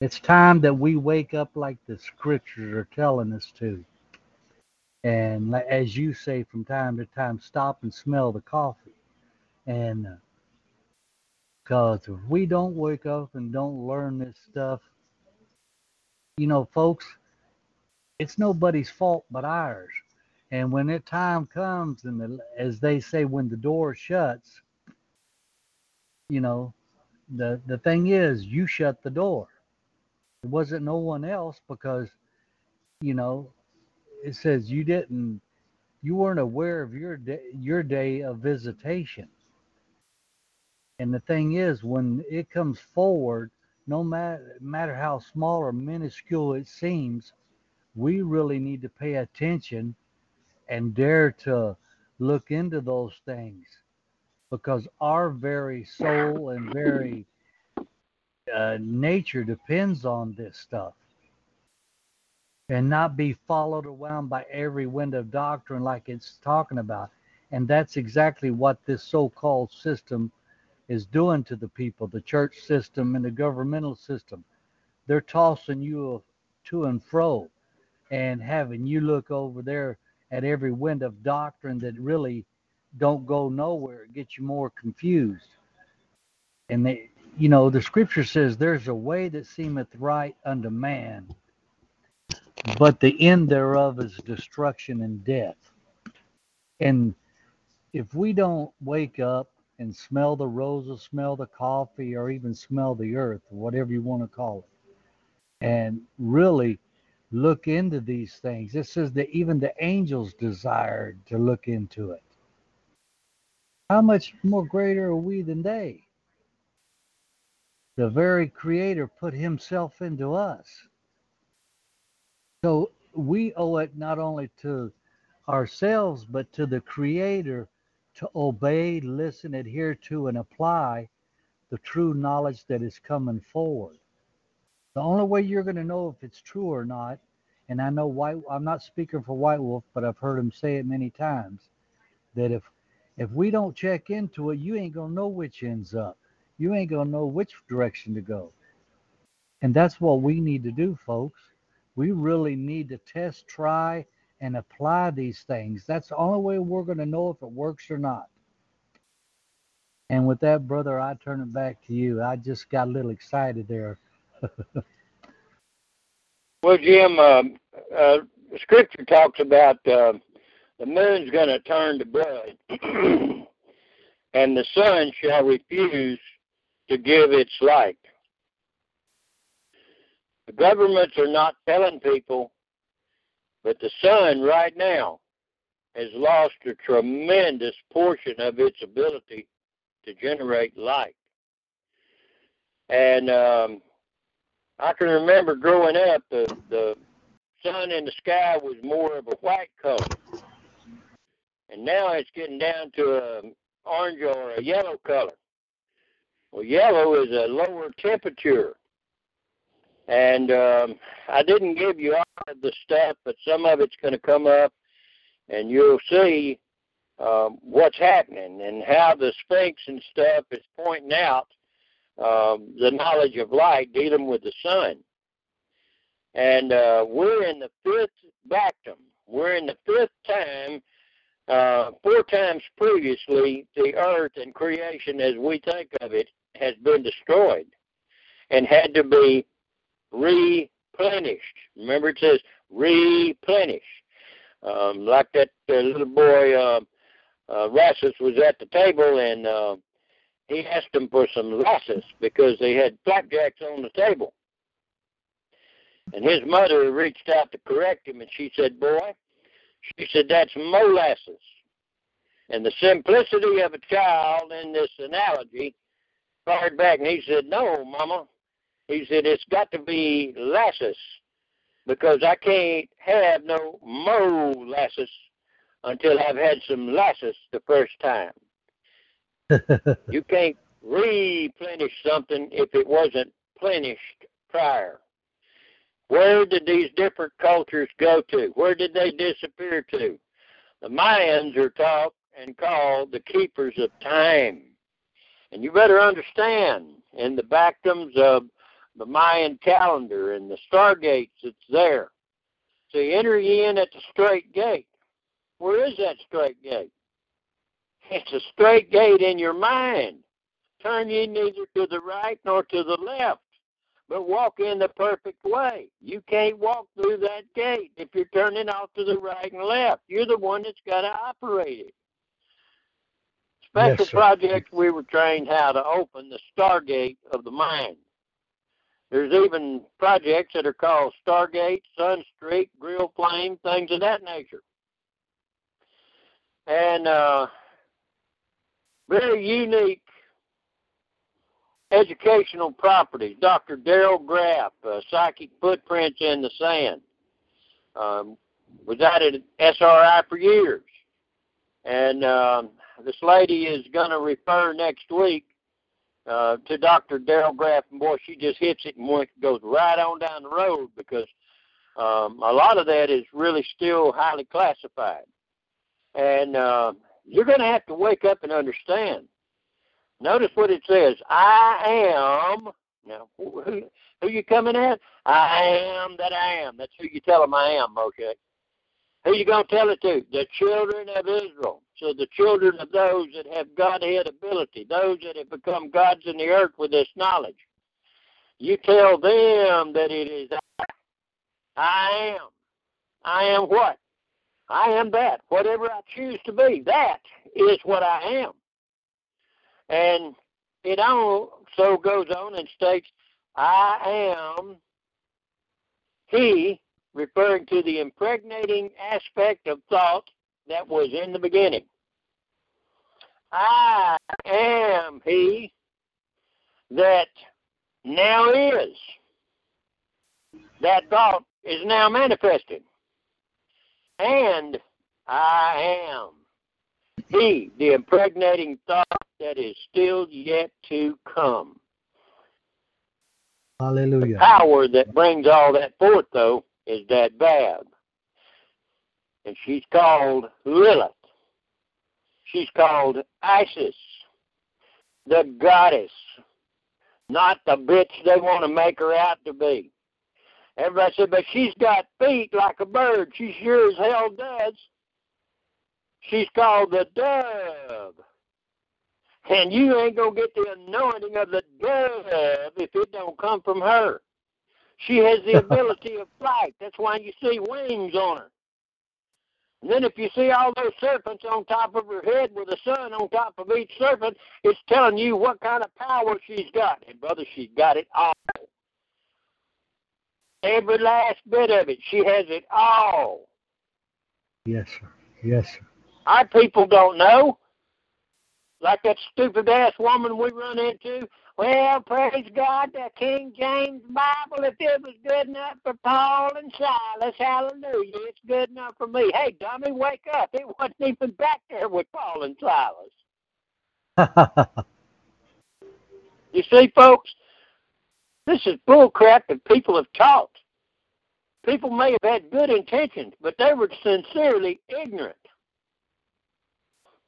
It's time that we wake up like the scriptures are telling us to. And as you say from time to time, stop and smell the coffee. And uh, because if we don't wake up and don't learn this stuff, you know, folks, it's nobody's fault but ours. And when that time comes, and the, as they say, when the door shuts, you know, the the thing is, you shut the door. It wasn't no one else because, you know, it says you didn't, you weren't aware of your day, your day of visitation. And the thing is, when it comes forward, no matter matter how small or minuscule it seems, we really need to pay attention and dare to look into those things because our very soul and very uh, nature depends on this stuff and not be followed around by every wind of doctrine like it's talking about. And that's exactly what this so called system is doing to the people the church system and the governmental system. They're tossing you to and fro and having you look over there at every wind of doctrine that really don't go nowhere. It gets you more confused. And they, you know, the scripture says there's a way that seemeth right unto man, but the end thereof is destruction and death. And if we don't wake up and smell the roses, smell the coffee, or even smell the earth, whatever you want to call it, and really look into these things. It says that even the angels desired to look into it. How much more greater are we than they? The very Creator put Himself into us. So we owe it not only to ourselves, but to the Creator to obey, listen, adhere to, and apply the true knowledge that is coming forward. The only way you're going to know if it's true or not, and I know White, I'm not speaking for White Wolf, but I've heard him say it many times, that if if we don't check into it, you ain't gonna know which ends up. You ain't gonna know which direction to go. And that's what we need to do, folks. We really need to test, try, and apply these things. That's the only way we're gonna know if it works or not. And with that, brother, I turn it back to you. I just got a little excited there. well, Jim, uh, uh, Scripture talks about uh, the moon's going to turn to blood, and the sun shall refuse to give its light. The governments are not telling people, but the sun right now has lost a tremendous portion of its ability to generate light. And um, I can remember growing up, the the sun in the sky was more of a white color, and now it's getting down to a orange or a yellow color. Well, yellow is a lower temperature, and um, I didn't give you all of the stuff, but some of it's going to come up, and you'll see um, what's happening and how the Sphinx and stuff is pointing out um, the knowledge of light dealing with the sun. And uh, we're in the fifth baptism. We're in the fifth time. Uh, four times previously, the earth and creation, as we think of it, has been destroyed and had to be replenished. Remember, it says replenish. Um, like that uh, little boy, uh, uh, Rassus, was at the table and uh, he asked them for some lasses because they had flapjacks on the table. And his mother reached out to correct him, and she said, Boy, she said, that's molasses. And the simplicity of a child in this analogy fired back, and he said, No, Mama. He said, It's got to be lasses because I can't have no molasses until I've had some lasses the first time. you can't replenish something if it wasn't plenished prior. Where did these different cultures go to? Where did they disappear to? The Mayans are taught and called the keepers of time. And you better understand in the baktuns of the Mayan calendar and the stargates that's there. So you enter in at the straight gate. Where is that straight gate? It's a straight gate in your mind. Turn ye neither to the right nor to the left, but walk in the perfect way. You can't walk through that gate if you're turning off to the right and left. You're the one that's got to operate it. Special Yes, project we were trained how to open the Stargate of the mind. There's even projects that are called Stargate, Sunstreak, Grill Flame, things of that nature. And uh, very unique educational properties. Dr. Daryl Graff, uh, Psychic Footprints in the Sand, um, was it at SRI for years. And um, this lady is going to refer next week uh, to Dr. Daryl Graff, and boy, she just hits it and goes right on down the road because um, a lot of that is really still highly classified. And uh, you're going to have to wake up and understand. Notice what it says. I am. Now, who, who, you coming at? I am that I am. That's who you tell them I am, okay? Who you going to tell it to? The children of Israel. So the children of those that have Godhead ability, those that have become gods in the earth with this knowledge. You tell them that it is I. I am. I am what? I am that. Whatever I choose to be, that is what I am. And it also goes on and states, I am he, referring to the impregnating aspect of thought that was in the beginning. I am he that now is. That thought is now manifested. And I am he, the impregnating thought that is still yet to come. Hallelujah. The Power that brings all that forth, though, is that Bab. And she's called Lilith. She's called Isis, the goddess, not the bitch they want to make her out to be. Everybody said, but she's got feet like a bird. She sure as hell does. She's called the dove. And you ain't going to get the anointing of the dove if it don't come from her. She has the ability of flight. That's why you see wings on her. And then if you see all those serpents on top of her head with the sun on top of each serpent, it's telling you what kind of power she's got. And brother, she's got it all. Every last bit of it. She has it all. Yes, sir. Yes, sir. Our people don't know. Like that stupid ass woman we run into Well, praise God, the King James Bible, if it was good enough for Paul and Silas, hallelujah, it's good enough for me. Hey, dummy, wake up. It wasn't even back there with Paul and Silas. you see, folks, this is bull crap that people have taught. People may have had good intentions, but they were sincerely ignorant.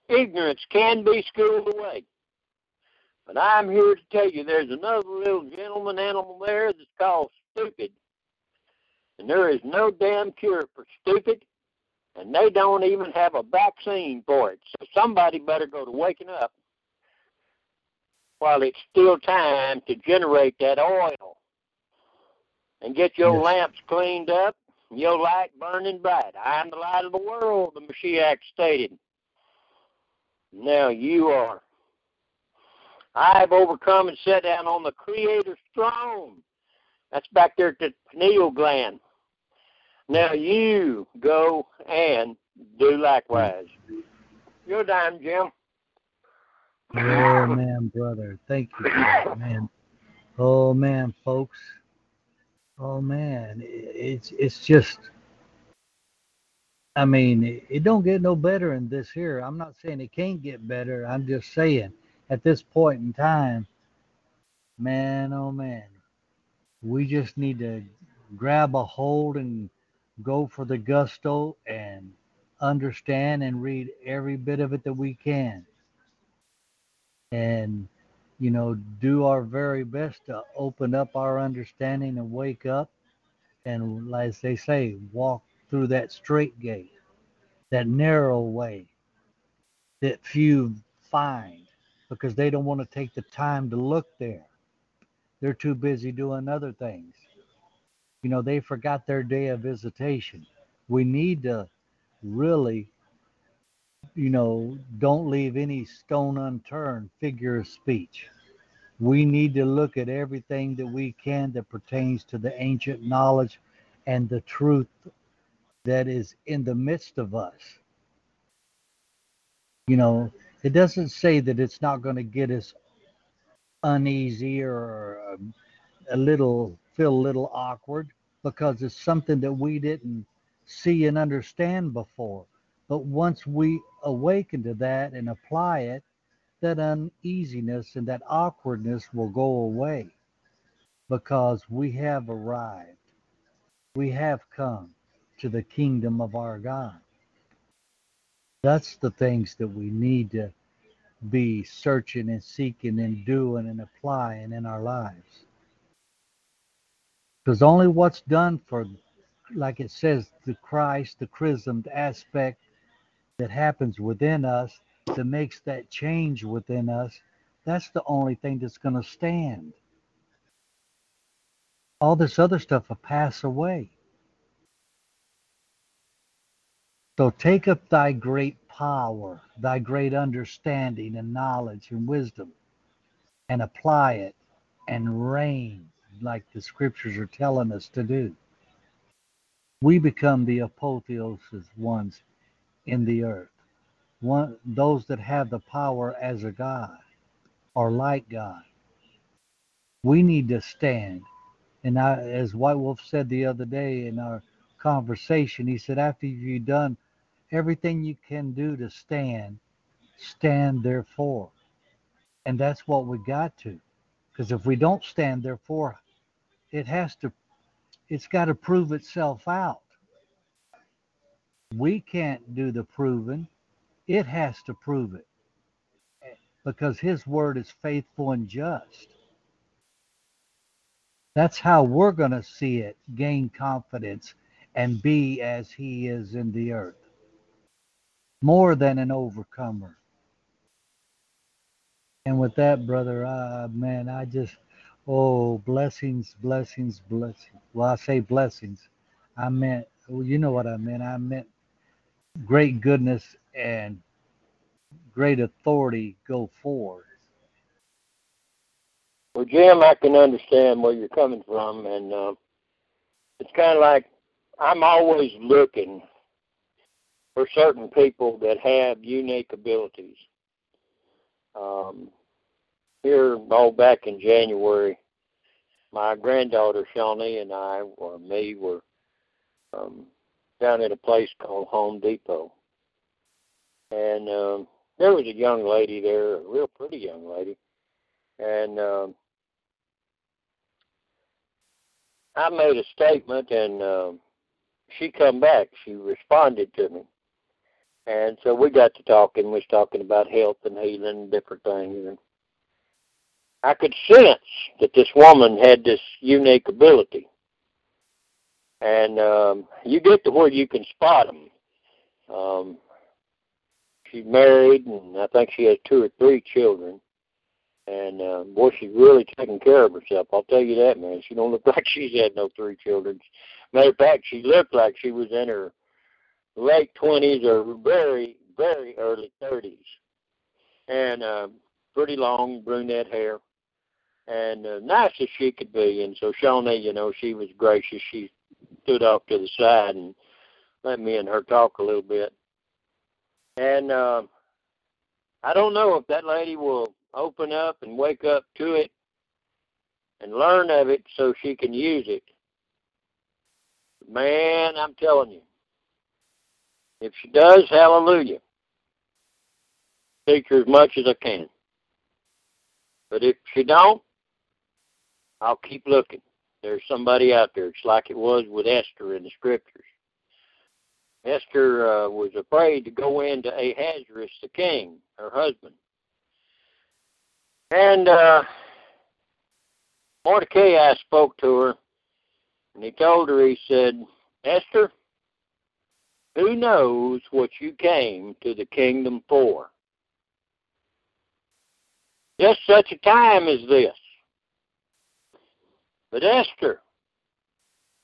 Ignorance can be schooled away. But I'm here to tell you there's another little gentleman animal there that's called stupid. And there is no damn cure for stupid, and they don't even have a vaccine for it. So somebody better go to waking up while it's still time to generate that oil and get your yes. lamps cleaned up, your light burning bright. I am the light of the world, the Mashiach stated. Now you are. I have overcome and sat down on the Creator's throne. That's back there at the pineal gland. Now you go and do likewise. Your dime, Jim. Oh man, brother. Thank you, man. Oh man, folks. Oh man, it's it's just I mean, it don't get no better in this here. I'm not saying it can't get better. I'm just saying at this point in time, man, oh man, we just need to grab a hold and go for the gusto and understand and read every bit of it that we can. And, you know, do our very best to open up our understanding and wake up and, as they say, walk through that straight gate, that narrow way that few find because they don't want to take the time to look there. They're too busy doing other things. You know, they forgot their day of visitation. We need to really, you know, don't leave any stone unturned, figure of speech. We need to look at everything that we can that pertains to the ancient knowledge and the truth that is in the midst of us. You know, it doesn't say that it's not going to get us uneasy or um, a little feel a little awkward because it's something that we didn't see and understand before. But once we awaken to that and apply it, that uneasiness and that awkwardness will go away because we have arrived. We have come to the kingdom of our God. That's the things that we need to be searching and seeking and doing and applying in our lives. Because only what's done for, like it says, the Christ, the chrismed aspect that happens within us that makes that change within us, that's the only thing that's going to stand. All this other stuff will pass away. So take up thy great power, thy great understanding and knowledge and wisdom, and apply it and reign like the scriptures are telling us to do. We become the apotheosis ones in the earth. One, those that have the power as a God or like God. We need to stand. And I, as White Wolf said the other day in our conversation, he said, after you've done everything you can do to stand, stand therefore. And that's what we got to. Because if we don't stand therefore, it has to, it's got to prove itself out. We can't do the proving, it has to prove it. Because his word is faithful and just. That's how we're going to see it, gain confidence, and be as he is in the earth more than an overcomer. And with that, brother, uh, man, I just, oh, blessings, blessings, blessings. Well, I say blessings. I meant, well, you know what I meant. I meant great goodness and great authority go forward. Well, Jim, I can understand where you're coming from, and uh, it's kind of like I'm always looking for certain people that have unique abilities. Um, here all back in January, my granddaughter Shawnee and I, or me, were um, down at a place called Home Depot, and um, there was a young lady there, a real pretty young lady, and um, I made a statement, and um, she come back. She responded to me, and so we got to talking. We was talking about health and healing and different things, and I could sense that this woman had this unique ability. And um, you get to where you can spot them. Um, she's married, and I think she has two or three children. And uh, boy, she's really taking care of herself. I'll tell you that, man. She don't look like she's had no three children. Matter of fact, she looked like she was in her late twenties or very, very early thirties, and uh, pretty long brunette hair and uh, nice as she could be. And so Shawnee, you know, she was gracious. She stood off to the side and let me and her talk a little bit. And uh, I don't know if that lady will open up and wake up to it and learn of it so she can use it. Man, I'm telling you, if she does, hallelujah. Teach her as much as I can. But if she don't, I'll keep looking. There's somebody out there. It's like it was with Esther in the scriptures. Esther uh, was afraid to go into Ahasuerus the king, her husband. And uh, Mordecai spoke to her, and he told her, he said, Esther, who knows what you came to the kingdom for? Just such a time as this. But Esther,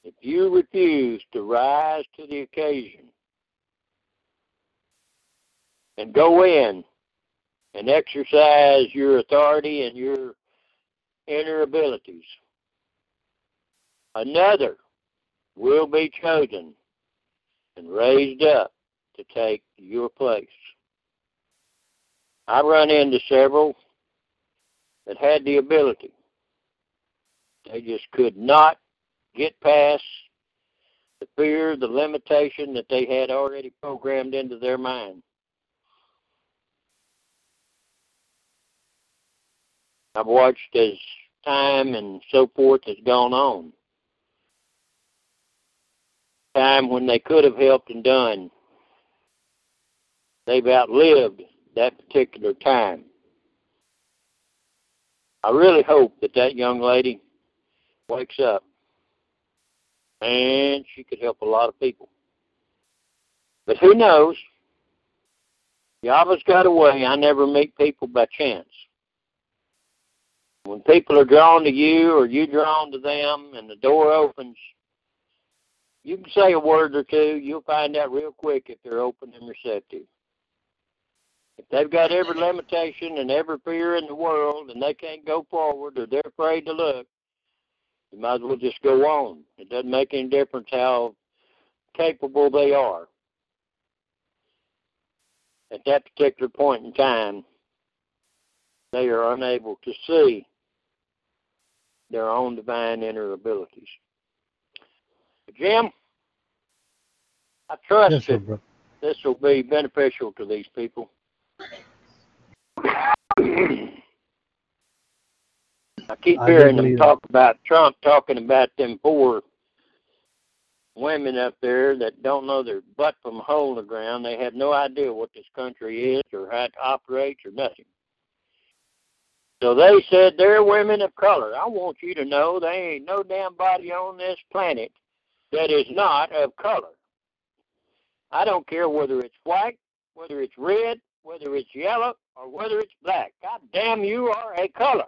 if you refuse to rise to the occasion and go in and exercise your authority and your inner abilities, another will be chosen and raised up to take your place. I run into several that had the ability they just could not get past the fear, the limitation that they had already programmed into their mind. I've watched as time and so forth has gone on. Time when they could have helped and done. They've outlived that particular time. I really hope that that young lady wakes up, and she could help a lot of people. But who knows? Yahweh's got a way. I never meet people by chance. When people are drawn to you or you drawn to them and the door opens, you can say a word or two. You'll find out real quick if they're open and receptive. If they've got every limitation and every fear in the world and they can't go forward or they're afraid to look, you might as well just go on. It doesn't make any difference how capable they are. At that particular point in time, they are unable to see their own divine inner abilities. Jim, I trust Yes, sir, that bro. this will be beneficial to these people. I keep I hearing them talk about Trump talking about them poor women up there that don't know their butt from a hole in the ground. They have no idea what this country is or how it operates or nothing. So they said they're women of color. I want you to know there ain't no damn body on this planet that is not of color. I don't care whether it's white, whether it's red, whether it's yellow, or whether it's black. God damn, you are a color.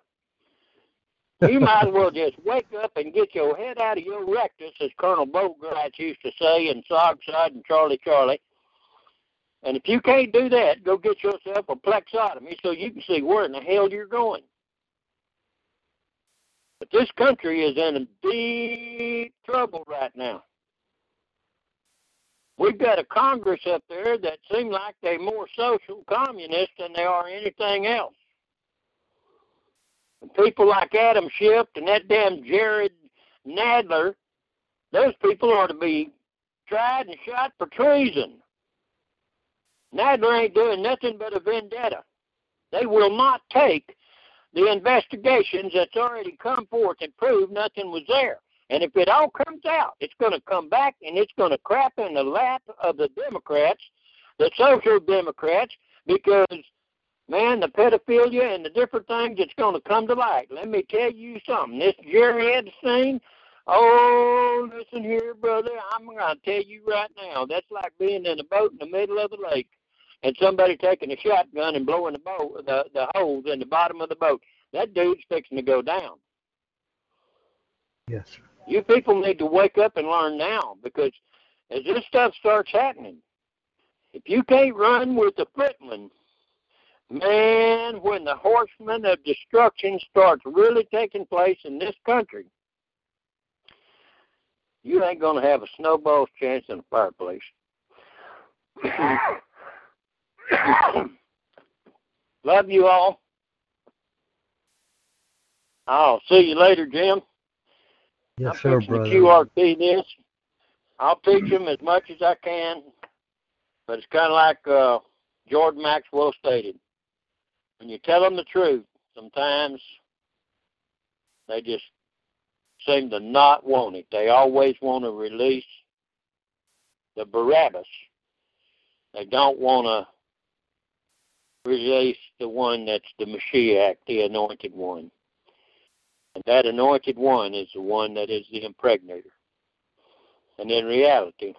You might as well just wake up and get your head out of your rectus, as Colonel Bogart used to say in Sogside and Charlie Charlie. And if you can't do that, go get yourself a plexotomy so you can see where in the hell you're going. But this country is in deep trouble right now. We've got a Congress up there that seem like they're more social communist than they are anything else. People like Adam Schiff and that damn Jared Nadler, those people are to be tried and shot for treason. Nadler ain't doing nothing but a vendetta. They will not take the investigations that's already come forth and prove nothing was there. And if it all comes out, it's going to come back and it's going to crap in the lap of the Democrats, the social Democrats, because, man, the pedophilia and the different things that's going to come to light. Let me tell you something. This Jerry Epstein, oh, listen here, brother, I'm going to tell you right now, that's like being in a boat in the middle of the lake and somebody taking a shotgun and blowing the boat, the, the holes in the bottom of the boat. That dude's fixing to go down. Yes, sir. You people need to wake up and learn now because as this stuff starts happening, if you can't run with the footmen, man, when the horsemen of destruction starts really taking place in this country, you ain't going to have a snowball's chance in a fireplace. Love you all. I'll see you later, Jim. Yes, I'm sir, brother. to QRT this. I'll teach them as much as I can, but it's kind of like uh, Jordan Maxwell stated. When you tell them the truth, sometimes they just seem to not want it. They always want to release the Barabbas. They don't want to release the one that's the Mashiach, the anointed one. And that anointed one is the one that is the impregnator. And in reality,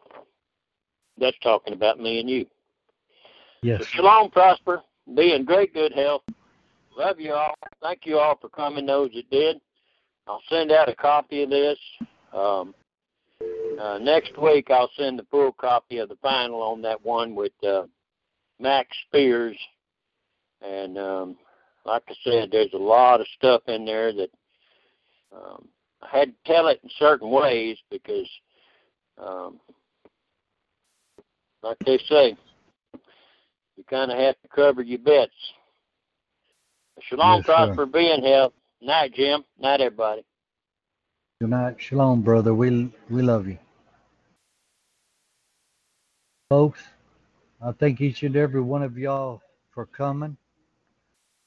that's talking about me and you. Yes. Shalom, prosper, be in great good health. Love you all. Thank you all for coming, those that did. I'll send out a copy of this. Um, uh, next week, I'll send the full copy of the final on that one with uh, Max Spiers. And um, like I said, there's a lot of stuff in there that um, I had to tell it in certain ways because, um, like they say, you kind of have to cover your bets. Shalom, Yes, sir. prosper, be in health. Night, Jim. Night, everybody. Good night. Shalom, brother. We we love you. Folks, I thank each and every one of y'all for coming.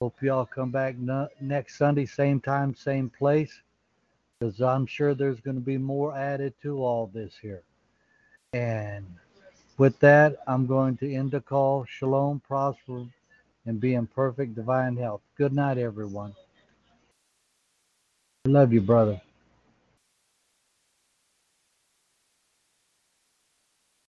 Hope y'all come back no, next Sunday, same time, same place, because I'm sure there's going to be more added to all this here. And with that, I'm going to end the call. Shalom, prosper, and be in perfect divine health. Good night, everyone. I love you, brother.